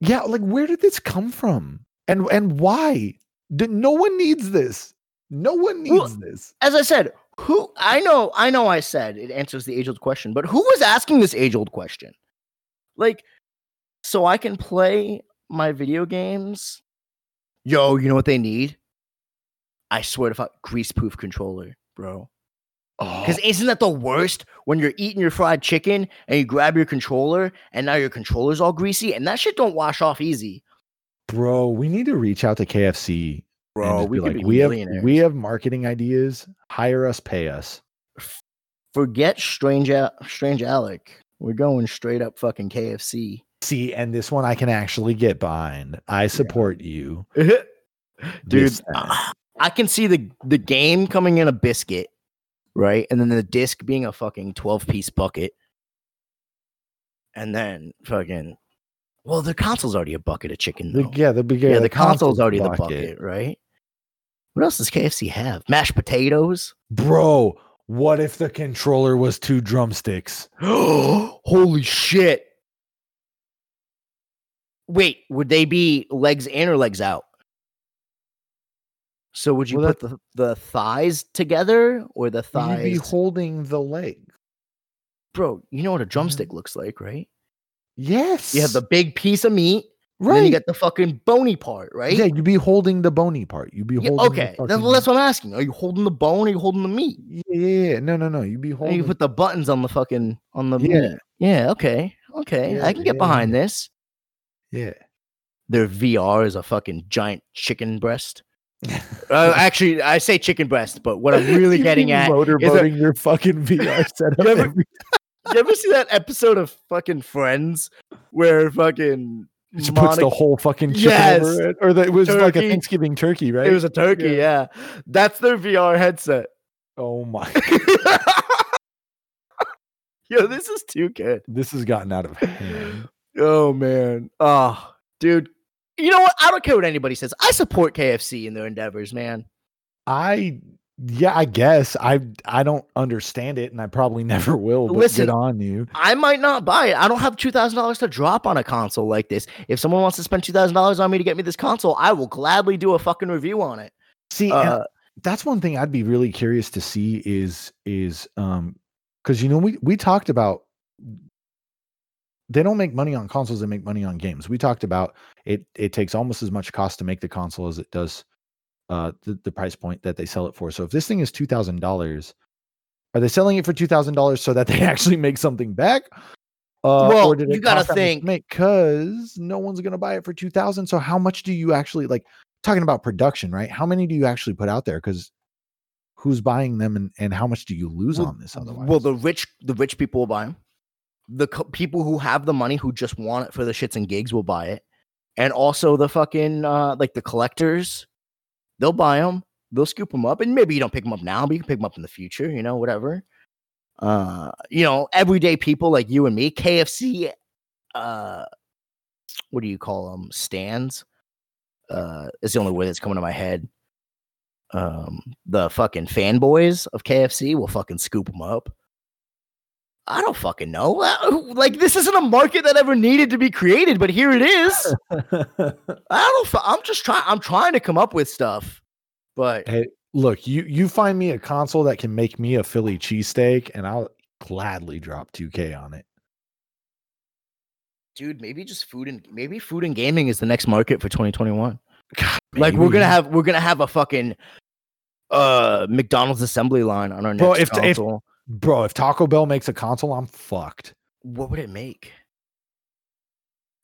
Speaker 2: yeah like where did this come from and and why D- no one needs this. No one needs
Speaker 1: Well,
Speaker 2: this.
Speaker 1: As I said, who I know, I know I said it answers the age old question, but who was asking this age old question? Like, so I can play my video games. Yo, you know what they need? I swear to fuck, grease proof controller, bro.
Speaker 2: Oh,
Speaker 1: Because isn't that the worst when you're eating your fried chicken and you grab your controller and now your controller's all greasy and that shit don't wash off easy,
Speaker 2: bro, we need to reach out to KFC. And
Speaker 1: bro.
Speaker 2: just
Speaker 1: We
Speaker 2: be
Speaker 1: could be
Speaker 2: we have we have marketing ideas. Hire us, pay us.
Speaker 1: Forget strange, Al- strange Alec. We're going straight up fucking KFC.
Speaker 2: See, and this one I can actually get behind. I support you,
Speaker 1: Dude, I, I can see the the game coming in a biscuit, right? And then the disc being a fucking 12 piece bucket. And then fucking well, the console's already a bucket of chicken
Speaker 2: The-
Speaker 1: though.
Speaker 2: yeah, the
Speaker 1: yeah, the, console's already the
Speaker 2: bucket.
Speaker 1: bucket, right? What else does KFC have? Mashed potatoes.
Speaker 2: Bro, what if the controller was two drumsticks?
Speaker 1: Holy shit. Wait, would they be legs in or legs out? So would you
Speaker 2: Well,
Speaker 1: put the, the thighs together or the thighs?
Speaker 2: You'd be holding the leg.
Speaker 1: Bro, you know what a drumstick mm. looks like, right?
Speaker 2: Yes.
Speaker 1: You have the big piece of meat, and then
Speaker 2: right.
Speaker 1: you get the fucking bony part, right?
Speaker 2: Yeah, you'd be holding the bony part. You'd be
Speaker 1: Yeah,
Speaker 2: holding.
Speaker 1: okay,
Speaker 2: The
Speaker 1: that's, that's what I'm asking. Are you holding the bone? Or are you holding the meat?
Speaker 2: yeah, yeah, yeah. No, no, no. You'd be
Speaker 1: And
Speaker 2: holding.
Speaker 1: you put the buttons on the fucking on the
Speaker 2: Yeah.
Speaker 1: meat. Yeah. Okay. Okay. I can get behind this.
Speaker 2: yeah.
Speaker 1: their VR is a fucking giant chicken breast. Uh, actually, I say chicken breast, but what I'm really getting at is
Speaker 2: motorboating your fucking VR setup.
Speaker 1: You ever- you ever see that episode of fucking Friends where fucking
Speaker 2: She puts the whole fucking chicken
Speaker 1: Yes.
Speaker 2: over it, or that it was like a Thanksgiving turkey, right?
Speaker 1: it was a turkey,
Speaker 2: Yeah.
Speaker 1: yeah. That's their VR headset.
Speaker 2: oh my!
Speaker 1: Yo, this is too good.
Speaker 2: This has gotten out of hand.
Speaker 1: Oh man. Oh, dude. You know what? I don't care what anybody says. I support KFC in their endeavors, man.
Speaker 2: I yeah, I guess I I don't understand it, and I probably never will. But
Speaker 1: Listen,
Speaker 2: on you.
Speaker 1: I might not buy it. I don't have two thousand dollars to drop on a console like this. If someone wants to spend two thousand dollars on me to get me this console, I will gladly do a fucking review on it.
Speaker 2: See,
Speaker 1: Uh,
Speaker 2: that's one thing I'd be really curious to see is is um because you know we we talked about they don't make money on consoles they make money on games we talked about it it takes almost as much cost to make the console as it does uh the, the price point that they sell it for. So if this thing is $2000 are they selling it for $2000 so that they actually make something back? Uh,
Speaker 1: Well, you gotta
Speaker 2: cost that much to
Speaker 1: think-
Speaker 2: because no one's gonna buy it for 2000 so how much do you actually like talking about production right? How many do you actually put out there? Because who's buying them and, and how much do you lose
Speaker 1: well,
Speaker 2: on this otherwise
Speaker 1: well, the rich, the rich people will buy them. The co- people who have the money, who just want it for the shits and gigs, will buy it. And also the fucking uh, like the collectors, they'll buy them. They'll scoop them up, and maybe you don't pick them up now, but you can pick them up in the future. You know, whatever. Uh, you know, everyday people like you and me, KFC. Uh, what do you call them? Stands. Uh, it's the only way that's coming to my head. Um, the fucking fanboys of KFC will fucking scoop them up. I don't fucking know. Uh, Like this isn't a market that ever needed to be created, but here it is. I don't. I'm just trying. I'm trying to come up with stuff, but
Speaker 2: Hey, look, you you find me a console that can make me a Philly cheesesteak, and I'll gladly drop 2K on it.
Speaker 1: dude, maybe just food and maybe food and gaming is the next market for 2021.
Speaker 2: God,
Speaker 1: Like we're gonna have we're gonna have a fucking uh McDonald's assembly line on our next
Speaker 2: if- if-
Speaker 1: console.
Speaker 2: Bro. If Taco Bell makes a console, I'm fucked.
Speaker 1: what would it make?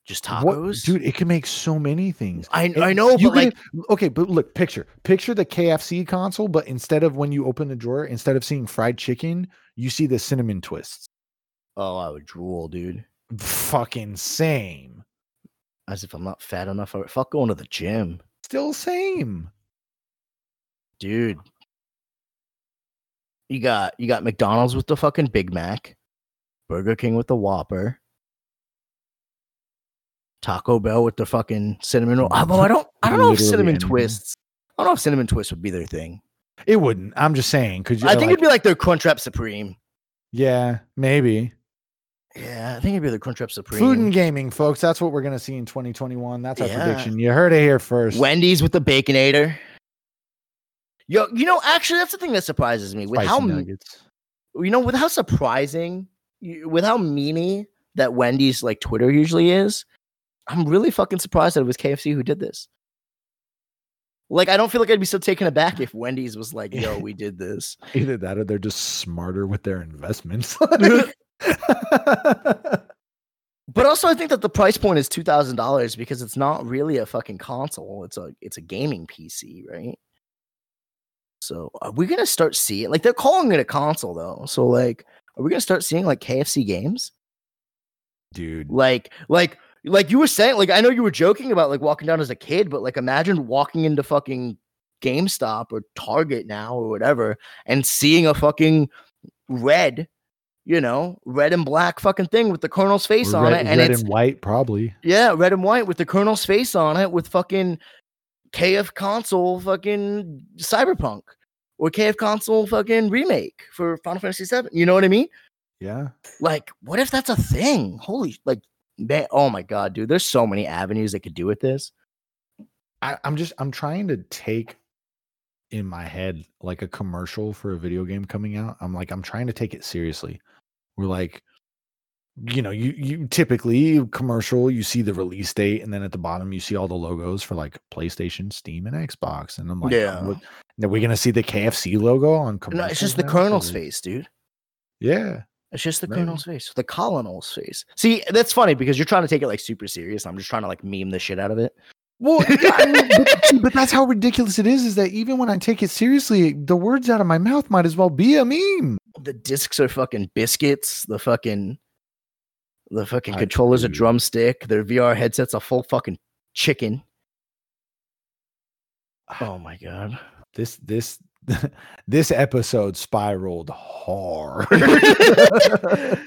Speaker 1: Just
Speaker 2: What-
Speaker 1: tacos,
Speaker 2: dude? It can make so many things.
Speaker 1: I
Speaker 2: And
Speaker 1: I know, but like
Speaker 2: okay, but look, picture picture the KFC console, but instead of when you open the drawer, instead of seeing fried chicken, you see the cinnamon twists.
Speaker 1: oh, I would drool, dude.
Speaker 2: Fucking same.
Speaker 1: As if I'm not fat enough for it. Fuck going to the gym.
Speaker 2: Still same.
Speaker 1: dude. You got you got McDonald's with the fucking Big Mac, Burger King with the Whopper, Taco Bell with the fucking cinnamon roll. Although I don't I don't know if cinnamon
Speaker 2: anything.
Speaker 1: twists. I don't know if cinnamon twists would be their thing.
Speaker 2: It wouldn't. I'm just saying because
Speaker 1: I think it'd be like their Crunchwrap Supreme.
Speaker 2: yeah, maybe.
Speaker 1: Yeah, I think it'd be the Crunchwrap Supreme.
Speaker 2: Food and gaming, folks. That's what we're gonna see in 2021. That's our
Speaker 1: Yeah.
Speaker 2: prediction. You heard it here first.
Speaker 1: Wendy's with the Baconator. Yo, you know, actually, that's the thing that surprises me with
Speaker 2: Spicy
Speaker 1: how
Speaker 2: nuggets.
Speaker 1: you know with how surprising, with how memey that Wendy's like Twitter usually is. I'm really fucking surprised that it was KFC who did this. Like, I don't feel like I'd be so taken aback if Wendy's was like, "Yo, we did this."
Speaker 2: Either that or they're just smarter with their investments.
Speaker 1: But also, I think that the price point is two thousand dollars because it's not really a fucking console. It's a it's a gaming PC, right? So are we gonna start seeing like they're calling it a console though? So like, are we gonna start seeing like KFC games?
Speaker 2: Dude,
Speaker 1: Like like like you were saying, like I know you were joking about like walking down as a kid, but like imagine walking into fucking GameStop or Target now or whatever and seeing a fucking red, you know, red and black fucking thing with the Colonel's face on
Speaker 2: red,
Speaker 1: it, and
Speaker 2: red
Speaker 1: it's
Speaker 2: and white, probably.
Speaker 1: yeah, red and white with the Colonel's face on it with fucking KF console fucking Cyberpunk or KF console fucking remake for Final Fantasy VII. You know what I mean?
Speaker 2: Yeah.
Speaker 1: Like, what if that's a thing? Holy, like, man, oh my god, dude! There's so many avenues they could do with this.
Speaker 2: I, I'm just I'm trying to take in my head like a commercial for a video game coming out. I'm like, I'm trying to take it seriously. We're like, you know, you you typically commercial, you see the release date, and then at the bottom you see all the logos for like PlayStation, Steam, and Xbox. And I'm like,
Speaker 1: Yeah.
Speaker 2: what, are we gonna see the KFC logo on commercial?
Speaker 1: No, it's just the Colonel's face, dude.
Speaker 2: Yeah.
Speaker 1: It's just the
Speaker 2: Maybe.
Speaker 1: Colonel's face, the Colonel's face. See, that's funny because you're trying to take it like super serious. I'm just trying to like meme the shit out of it.
Speaker 2: Well, I mean, but, but that's how ridiculous it is. Is that even when I take it seriously, the words out of my mouth might as well be a meme.
Speaker 1: the discs are fucking biscuits. The fucking the fucking
Speaker 2: Ah,
Speaker 1: controller's a drumstick. Their VR headset's a full fucking chicken. Oh my god.
Speaker 2: This this this episode spiraled hard.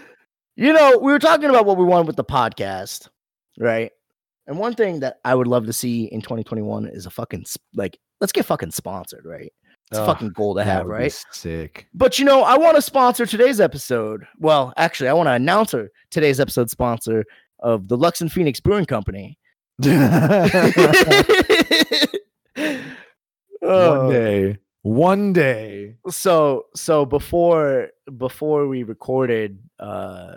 Speaker 1: you know, we were talking about what we wanted with the podcast, right? And one thing that I would love to see in 2021 is a fucking like let's get fucking sponsored, right? It's a fucking goal to have, right?
Speaker 2: Sick.
Speaker 1: But you know, I want to sponsor today's episode. Well, actually, I want to announce our today's episode sponsor of the Lux and Phoenix Brewing Company.
Speaker 2: one day. One day.
Speaker 1: so so before before we recorded uh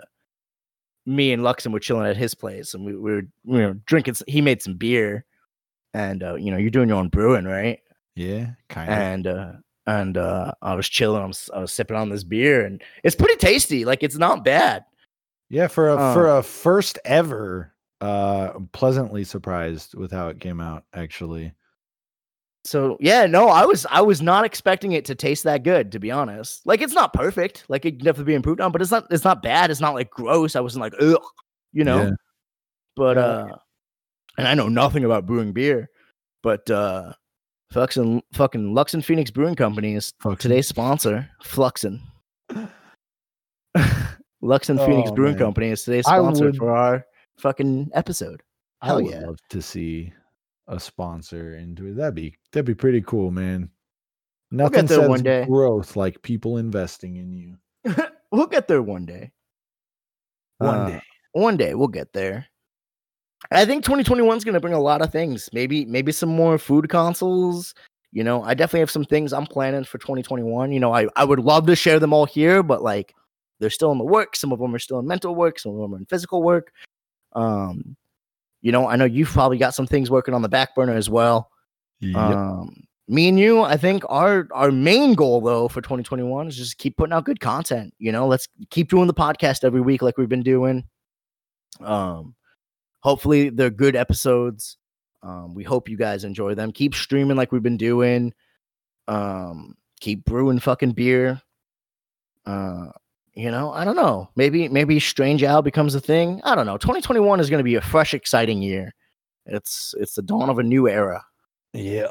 Speaker 1: me and Luxon were chilling at his place and we, we were we know drinking he made some beer and uh you know you're doing your own brewing right
Speaker 2: Yeah, kind of.
Speaker 1: and uh and uh I was chilling I was, I was sipping on this beer and it's pretty tasty like it's not bad
Speaker 2: Yeah, for a
Speaker 1: Uh,
Speaker 2: for a first ever, uh I'm pleasantly surprised with how it came out, actually.
Speaker 1: So yeah, no, I was I was not expecting it to taste that good, to be honest. Like it's not perfect, like it can definitely be improved on, but it's not it's not bad. It's not like gross. I wasn't like ugh, you know.
Speaker 2: Yeah.
Speaker 1: But uh, and I know nothing about brewing beer, but uh, fucking fucking Lux and Phoenix Brewing Company is
Speaker 2: Fucking-
Speaker 1: today's sponsor. Fluxin. Lux and Phoenix
Speaker 2: Oh,
Speaker 1: Brewing
Speaker 2: man.
Speaker 1: Company is today's sponsor
Speaker 2: would-
Speaker 1: for our fucking episode.
Speaker 2: I would
Speaker 1: yeah.
Speaker 2: love to see a sponsor into it. That'd be that'd be pretty cool, man. Nothing
Speaker 1: there
Speaker 2: says
Speaker 1: one day.
Speaker 2: growth like people investing in you.
Speaker 1: we'll get there one day.
Speaker 2: One
Speaker 1: Uh,
Speaker 2: day.
Speaker 1: one day we'll get there. I think 2021 is going to bring a lot of things. Maybe maybe some more food consoles. You know, I definitely have some things I'm planning for 2021. You know, I, I would love to share them all here, but like they're still in the work. Some of them are still in mental work, some of them are in physical work. Um, you know, I know you've probably got some things working on the back burner as well.
Speaker 2: Yep.
Speaker 1: Um, me and you, I think our our main goal though for 2021 is just keep putting out good content. You know, let's keep doing the podcast every week like we've been doing. Um, hopefully they're good episodes. Um, we hope you guys enjoy them. Keep streaming like we've been doing. Um, keep brewing fucking beer. Uh, you know, I don't know. Maybe maybe Strange Al becomes a thing. I don't know. 2021 is going to be a fresh, exciting year. It's it's the dawn of a new era
Speaker 2: yeah.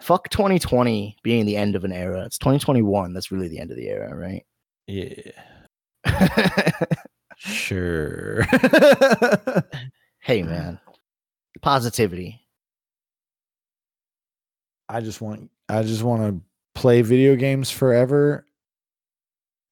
Speaker 1: fuck 2020 being the end of an era. It's 2021 that's really the end of the era, right?
Speaker 2: Yeah. Sure.
Speaker 1: hey man, positivity.
Speaker 2: I just want I just want to play video games forever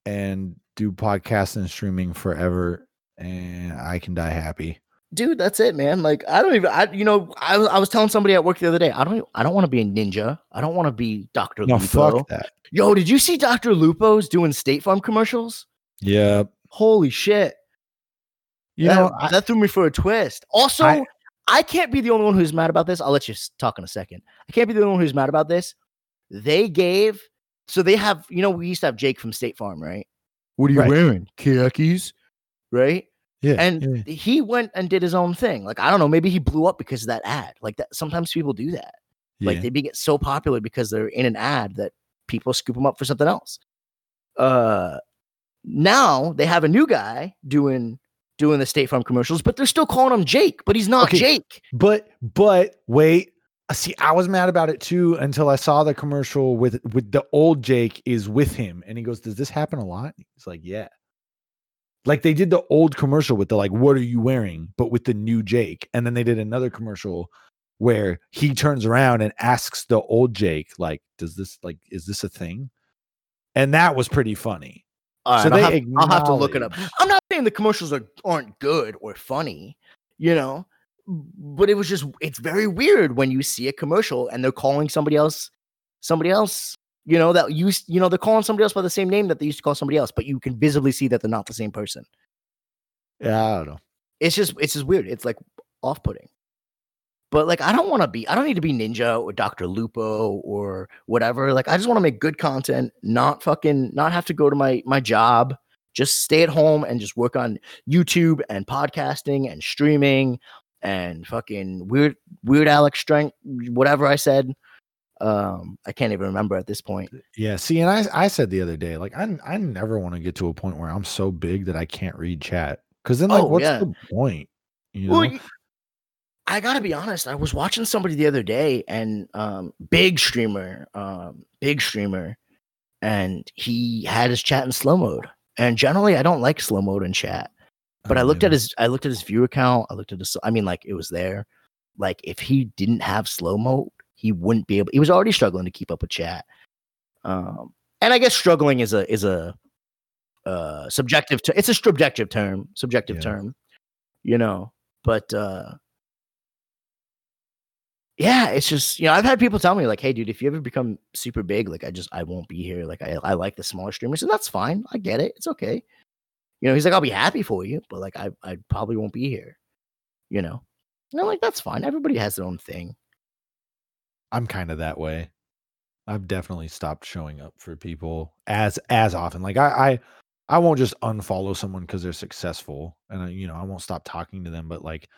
Speaker 2: and do podcasts and streaming forever and I can die happy.
Speaker 1: dude that's it man. Like i don't even i you know i, was- I was telling somebody at work the other day i don't I don't want to be a ninja. I don't want to be dr
Speaker 2: No,
Speaker 1: lupo.
Speaker 2: fuck that.
Speaker 1: yo did you see dr lupo's doing state farm commercials?
Speaker 2: Yeah,
Speaker 1: holy shit
Speaker 2: you
Speaker 1: that,
Speaker 2: know, I,
Speaker 1: that threw me for a twist also I,
Speaker 2: I-
Speaker 1: can't be the only one who's mad about this i'll let you talk in a second i can't be the only one who's mad about this they gave so they have you know we used to have jake from state farm right what are you
Speaker 2: Right.
Speaker 1: wearing khakis right
Speaker 2: yeah,
Speaker 1: and
Speaker 2: yeah.
Speaker 1: he went and did his own thing. Like I don't know, maybe he blew up because of that ad. Like that, sometimes people do that. Like they get so popular because they're in an ad that people scoop them up for something else. Uh, now they have a new guy doing doing the State Farm commercials, but they're still calling him Jake, but he's not
Speaker 2: Okay.
Speaker 1: Jake.
Speaker 2: But but wait, uh, see, I was mad about it too until I saw the commercial with with the old Jake is with him, and he goes, "Does this happen a lot?" He's like, "Yeah." Like they did the old commercial with the like, "What are you wearing?" but with the new Jake, and then they did another commercial where he turns around and asks the old Jake, like, "Does this like is this a thing?" And that was pretty funny.
Speaker 1: All right,
Speaker 2: So
Speaker 1: I'll, have, I'll have to look it up. I'm not saying the commercials are aren't good or funny, you know, but it was just it's very weird when you see a commercial and they're calling somebody else somebody else, you know, that used you know, they're calling somebody else by the same name that they used to call somebody else, but you can visibly see that they're not the same person.
Speaker 2: Yeah, I don't know.
Speaker 1: It's just it's just weird. It's like off-putting. But like I don't want to be I don't need to be Ninja or Dr. Lupo or whatever. Like I just want to make good content, not fucking not have to go to my my job. Just stay at home and just work on YouTube and podcasting and streaming and fucking weird weird Alex strength whatever I said. Um I can't even remember at this point.
Speaker 2: Yeah, see, and I I said the other day, like I I never want to get to a point where I'm so big that I can't read chat. Because then, like,
Speaker 1: Oh,
Speaker 2: what's
Speaker 1: yeah.
Speaker 2: the point? You know?
Speaker 1: Well, I gotta be honest. I was watching somebody the other day, and um, big streamer, um, big streamer, and he had his chat in slow mode. And generally, I don't like slow mode in chat. But I looked at his, I looked at his view account. I looked at his. I mean, like it was there. Like if he didn't have slow mode, he wouldn't be able. He was already struggling to keep up with chat. Um, and I guess struggling is a is a uh subjective. Ter- it's a subjective term. Subjective
Speaker 2: Yeah.
Speaker 1: term. You know, but uh yeah, it's just you know I've had people tell me like, hey, dude, if you ever become super big, like I just I won't be here. Like I I like the smaller streamers, and that's fine. I get it. It's okay. You know, he's like, I'll be happy for you, but like I I probably won't be here. You know, and I'm like, that's fine. Everybody has their own thing.
Speaker 2: I'm kind of that way. I've definitely stopped showing up for people as as often. Like I I, I won't just unfollow someone because they're successful, and I, you know I won't stop talking to them. But like,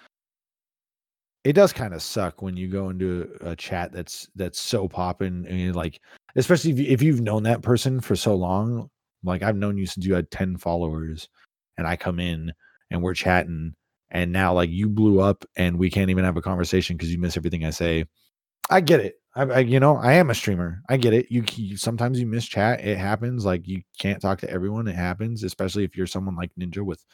Speaker 2: it does kind of suck when you go into a chat that's that's so popping, and like, especially if, you, if you've known that person for so long. Like I've known you since you had ten followers, and I come in and we're chatting, and now like you blew up, and we can't even have a conversation because you miss everything I say. I get it. I, I, you know, I am a streamer. I get it. You, you sometimes you miss chat. It happens. Like you can't talk to everyone. It happens, especially if you're someone like Ninja with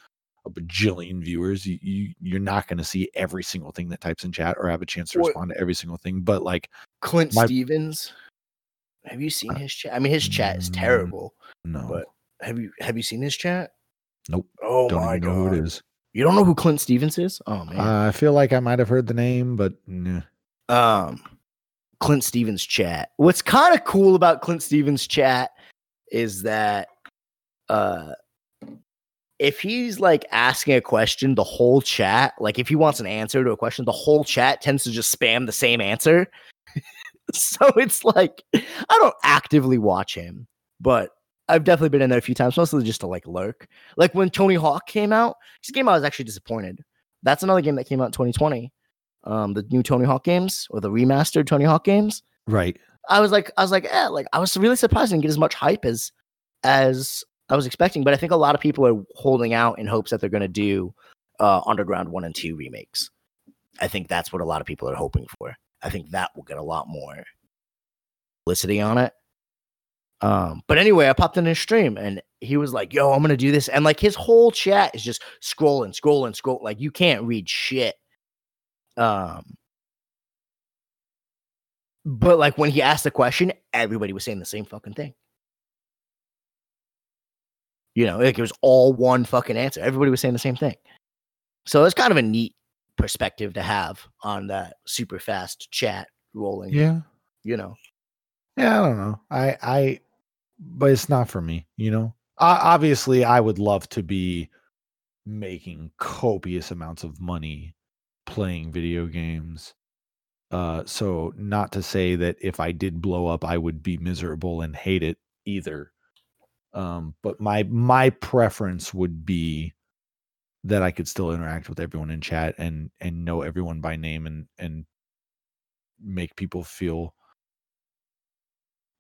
Speaker 2: a bajillion viewers. You, you you're not going to see every single thing that types in chat or have a chance to
Speaker 1: Or-
Speaker 2: respond to every single thing. But like,
Speaker 1: Clint
Speaker 2: My-
Speaker 1: Stevens. Have you seen
Speaker 2: Uh,
Speaker 1: his chat? I mean, his chat is terrible.
Speaker 2: no,
Speaker 1: But have you have you seen his chat?
Speaker 2: Nope.
Speaker 1: Oh
Speaker 2: don't
Speaker 1: my
Speaker 2: even know
Speaker 1: god.
Speaker 2: who it is.
Speaker 1: You don't know who Clint Stevens is? Oh man.
Speaker 2: Uh, I feel like I might have heard the name, but nah.
Speaker 1: um Clint Stevens chat. What's kind of cool about Clint Stevens chat is that uh if he's like asking a question, the whole chat, like if he wants an answer to a question, the whole chat tends to just spam the same answer. so it's like I don't actively watch him, but I've definitely been in there a few times, mostly just to like lurk. Like when Tony Hawk came out, this game I was actually disappointed. That's another game that came out in 2020 um the new Tony Hawk games or the remastered Tony Hawk games.
Speaker 2: right.
Speaker 1: I was like I was like, eh, like I was really surprised I didn't get as much hype as as I was expecting, but I think a lot of people are holding out in hopes that they're gonna do uh Underground 1 and 2 remakes. I think that's what a lot of people are hoping for. I think that will get a lot more publicity on it. Um, but anyway, I popped in his stream and he was like, Yo, I'm gonna do this. And like his whole chat is just scrolling, scrolling, scroll. Like you can't read shit. Um, but like when he asked the question, everybody was saying the same fucking thing. You know, like it was all one fucking answer. Everybody was saying the same thing. So it's kind of a neat perspective to have on that super fast chat rolling.
Speaker 2: Yeah.
Speaker 1: You know.
Speaker 2: Yeah, I don't know. I I but it's not for me, you know. Uh, obviously, I would love to be making copious amounts of money playing video games. Uh so not to say that if I did blow up I would be miserable and hate it either. Um but my my preference would be that I could still interact with everyone in chat and and know everyone by name and and make people feel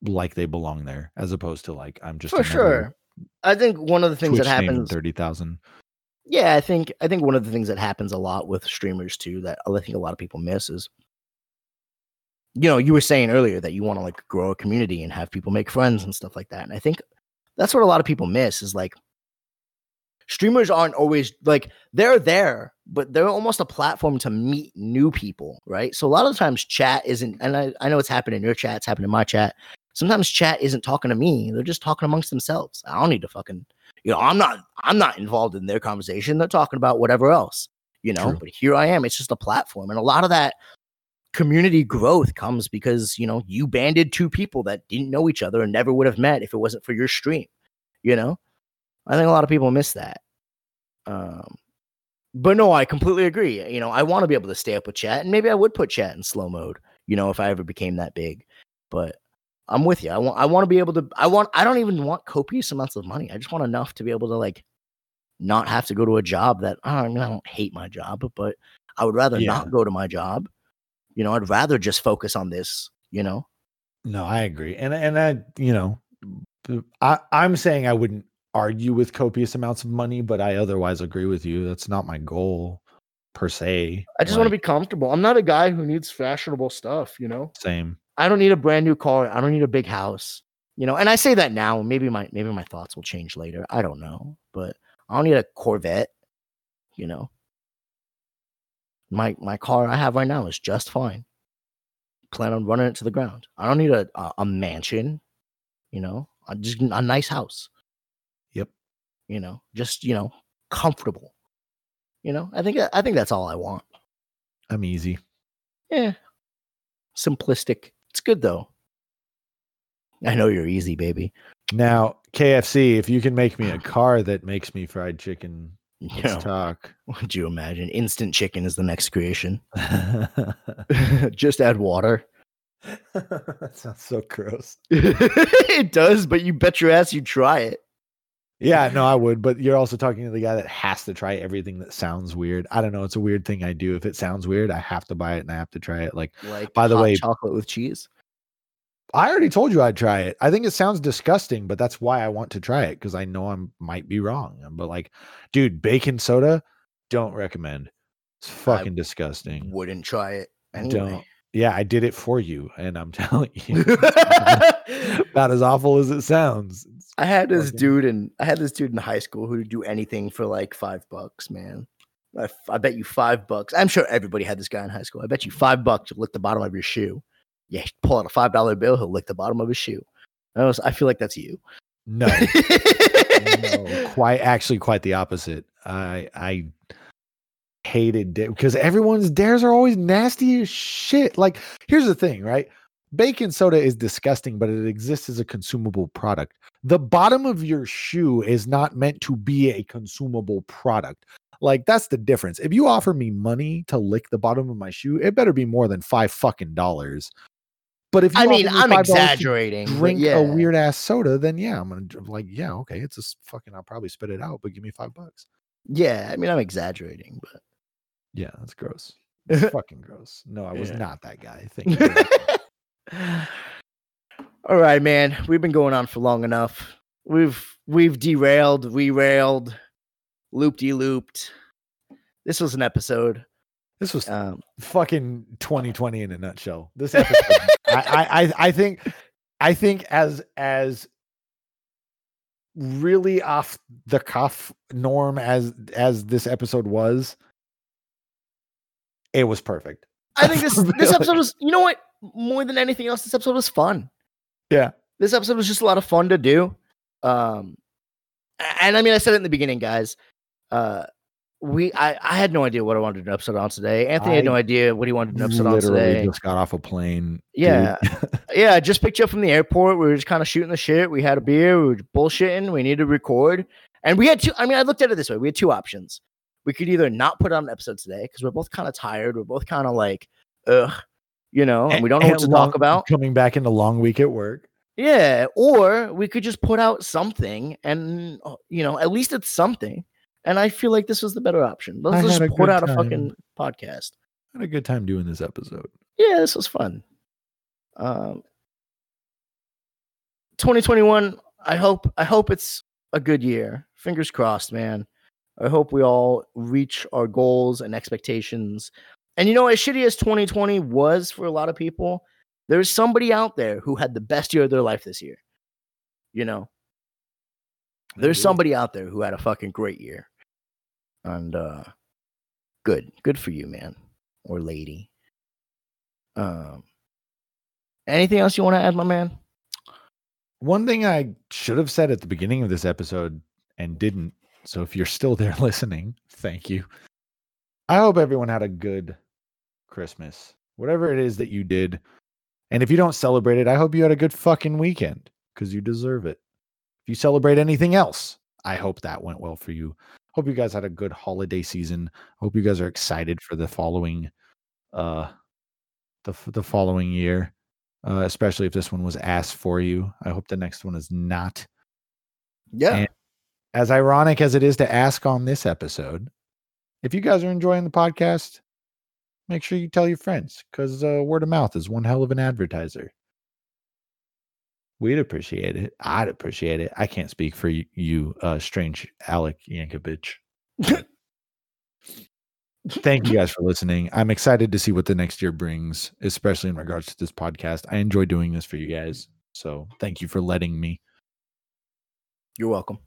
Speaker 2: like they belong there as opposed to like I'm just
Speaker 1: For sure. I think one of the things
Speaker 2: Twitch
Speaker 1: that happens
Speaker 2: thirty thousand.
Speaker 1: Yeah, I think I think one of the things that happens a lot with streamers too that I think a lot of people miss is you know, you were saying earlier that you want to like grow a community and have people make friends and stuff like that. And I think that's what a lot of people miss is like streamers aren't always like they're there, but they're almost a platform to meet new people, right? So a lot of times chat isn't and I, I know it's happened in your chat, it's happened in my chat. Sometimes chat isn't talking to me. They're just talking amongst themselves. I don't need to fucking you know, I'm not I'm not involved in their conversation. They're talking about whatever else, you know.
Speaker 2: True.
Speaker 1: But here I am. It's just a platform. And a lot of that community growth comes because, you know, you banded two people that didn't know each other and never would have met if it wasn't for your stream. You know? I think a lot of people miss that. Um but no, I completely agree. You know, I want to be able to stay up with chat, and maybe I would put chat in slow mode, you know, if I ever became that big. But I'm with you. I want I want to be able to I want I don't even want copious amounts of money. I just want enough to be able to like not have to go to a job that I mean I don't hate my job, but I would rather
Speaker 2: Yeah.
Speaker 1: not go to my job. You know, I'd rather just focus on this, you know.
Speaker 2: No, I agree. And and I, you know, I, I'm saying I wouldn't argue with copious amounts of money, but I otherwise agree with you. That's not my goal per se.
Speaker 1: I just want to be comfortable. I'm not a guy who needs fashionable stuff, you know.
Speaker 2: same.
Speaker 1: I don't need a brand new car. I don't need a big house. You know, and I say that now. Maybe my maybe my thoughts will change later. I don't know, but I don't need a Corvette. You know, my my car I have right now is just fine. Plan on running it to the ground. I don't need a a, a mansion. You know, I just a nice house.
Speaker 2: Yep.
Speaker 1: You know, just you know, comfortable. You know, I think I think that's all I want.
Speaker 2: I'm easy.
Speaker 1: Yeah. Simplistic. It's good though. I know you're easy, baby.
Speaker 2: Now, KFC, if you can make me a car that makes me fried chicken, let's
Speaker 1: know,
Speaker 2: talk.
Speaker 1: would you imagine? Instant chicken is the next creation. Just add water.
Speaker 2: that sounds so gross.
Speaker 1: it does, but you bet your ass you'd try it.
Speaker 2: Yeah, no, I would, but you're also talking to the guy that has to try everything that sounds weird. I don't know. It's a weird thing I do. If it sounds weird, I have to buy it and I have to try it. Like,
Speaker 1: Like
Speaker 2: By the way-
Speaker 1: chocolate with cheese.
Speaker 2: I already told you I'd try it. I think it sounds disgusting, but that's why I want to try it because I know I might be wrong. Um, but like, dude, baking soda, don't recommend. It's fucking disgusting.
Speaker 1: Wouldn't try it
Speaker 2: Don't. Yeah, I did it for you, and I'm telling you, about as awful as it sounds. It's
Speaker 1: I had this
Speaker 2: fucking-
Speaker 1: dude in I had this dude in high school who would do anything for like five bucks, man. I, f- I bet you five bucks. I'm sure everybody had this guy in high school. I bet you five bucks to lick the bottom of your shoe. Yeah, pull out a five dollar bill, he'll lick the bottom of his shoe. I, was, I feel like that's you.
Speaker 2: No, no, quite actually quite the opposite. I I hated because everyone's dares are always nasty as shit. Like, here's the thing, right? Baking soda is disgusting, but it exists as a consumable product. The bottom of your shoe is not meant to be a consumable product. Like, that's the difference. If you offer me money to lick the bottom of my shoe, it better be more than five fucking dollars. But if you
Speaker 1: I mean, I'm exaggerating.
Speaker 2: drink
Speaker 1: yeah.
Speaker 2: a weird ass soda, then yeah, I'm gonna like, yeah, okay, it's a fucking. I'll probably spit it out, but give me five bucks.
Speaker 1: Yeah, I mean, I'm exaggerating, but
Speaker 2: Yeah, that's gross. It's fucking gross. No, I was
Speaker 1: Yeah.
Speaker 2: not that guy. Thank you.
Speaker 1: All right, man. We've been going on for long enough. We've we've derailed, re-railed, loop de looped. This was an episode.
Speaker 2: This was
Speaker 1: Um,
Speaker 2: fucking 2020 in a nutshell. This episode, I, I, I, think, I think as as really off the cuff norm as as this episode was, it was perfect.
Speaker 1: I think this this episode was. You know what? More than anything else, this episode was fun.
Speaker 2: Yeah.
Speaker 1: This episode was just a lot of fun to do. Um, and I mean, I said it in the beginning, guys. Uh, we I, I had no idea what I wanted to do an episode on today. Anthony had no idea what he wanted to do an episode on today.
Speaker 2: just got off a plane.
Speaker 1: Yeah. yeah, I just picked you up from the airport. We were just kind of shooting the shit. We had a beer. We were bullshitting. We needed to record. And we had two. I mean, I looked at it this way. We had two options. We could either not put out an episode today because we're both kind of tired. We're both kind of like, ugh, you know, and we don't know what to
Speaker 2: long-
Speaker 1: talk about.
Speaker 2: Coming back in into long week at work.
Speaker 1: Yeah. Or we could just put out something and, uh, you know, at least it's something. And I feel like this was the better option. Let's
Speaker 2: I
Speaker 1: just put out a fucking podcast.
Speaker 2: I had a good time doing this episode.
Speaker 1: yeah, this was fun. Um, 2021. I hope. I hope it's a good year. Fingers crossed, man. I hope we all reach our goals and expectations. And you know, as shitty as 2020 was for a lot of people, there's somebody out there who had the best year of their life this year. You know, there's somebody out there who had a fucking great year. And uh good. Good for you, man. Or lady. Um anything else you want to add, my man?
Speaker 2: One thing I should have said at the beginning of this episode and didn't. So if you're still there listening, thank you. I hope everyone had a good Christmas, whatever it is that you did. And if you don't celebrate it, I hope you had a good fucking weekend because you deserve it. If you celebrate anything else, I hope that went well for you. Hope you guys had a good holiday season. Hope you guys are excited for the following uh the the following year uh, especially if this one was asked for you. I hope the next one is not.
Speaker 1: Yeah.
Speaker 2: And- As ironic as it is to ask on this episode, if you guys are enjoying the podcast, make sure you tell your friends because uh, word of mouth is one hell of an advertiser. We'd appreciate it. I'd appreciate it. I can't speak for y- you, uh, strange Alec Yankovic. Thank you guys for listening. I'm excited to see what the next year brings, especially in regards to this podcast. I enjoy doing this for you guys. So thank you for letting me.
Speaker 1: You're welcome.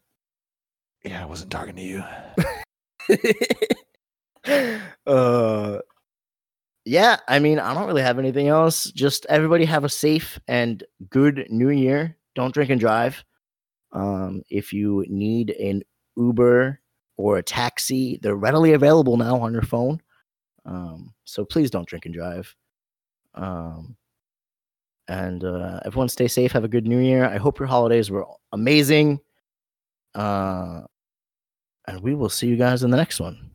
Speaker 2: Yeah, I wasn't talking to you.
Speaker 1: uh yeah, I mean, I don't really have anything else. Just everybody have a safe and good new year. Don't drink and drive. Um, if you need an Uber or a taxi, they're readily available now on your phone. Um, so please don't drink and drive. Um, and uh, everyone stay safe. Have a good new year. I hope your holidays were amazing. Uh, and we will see you guys in the next one.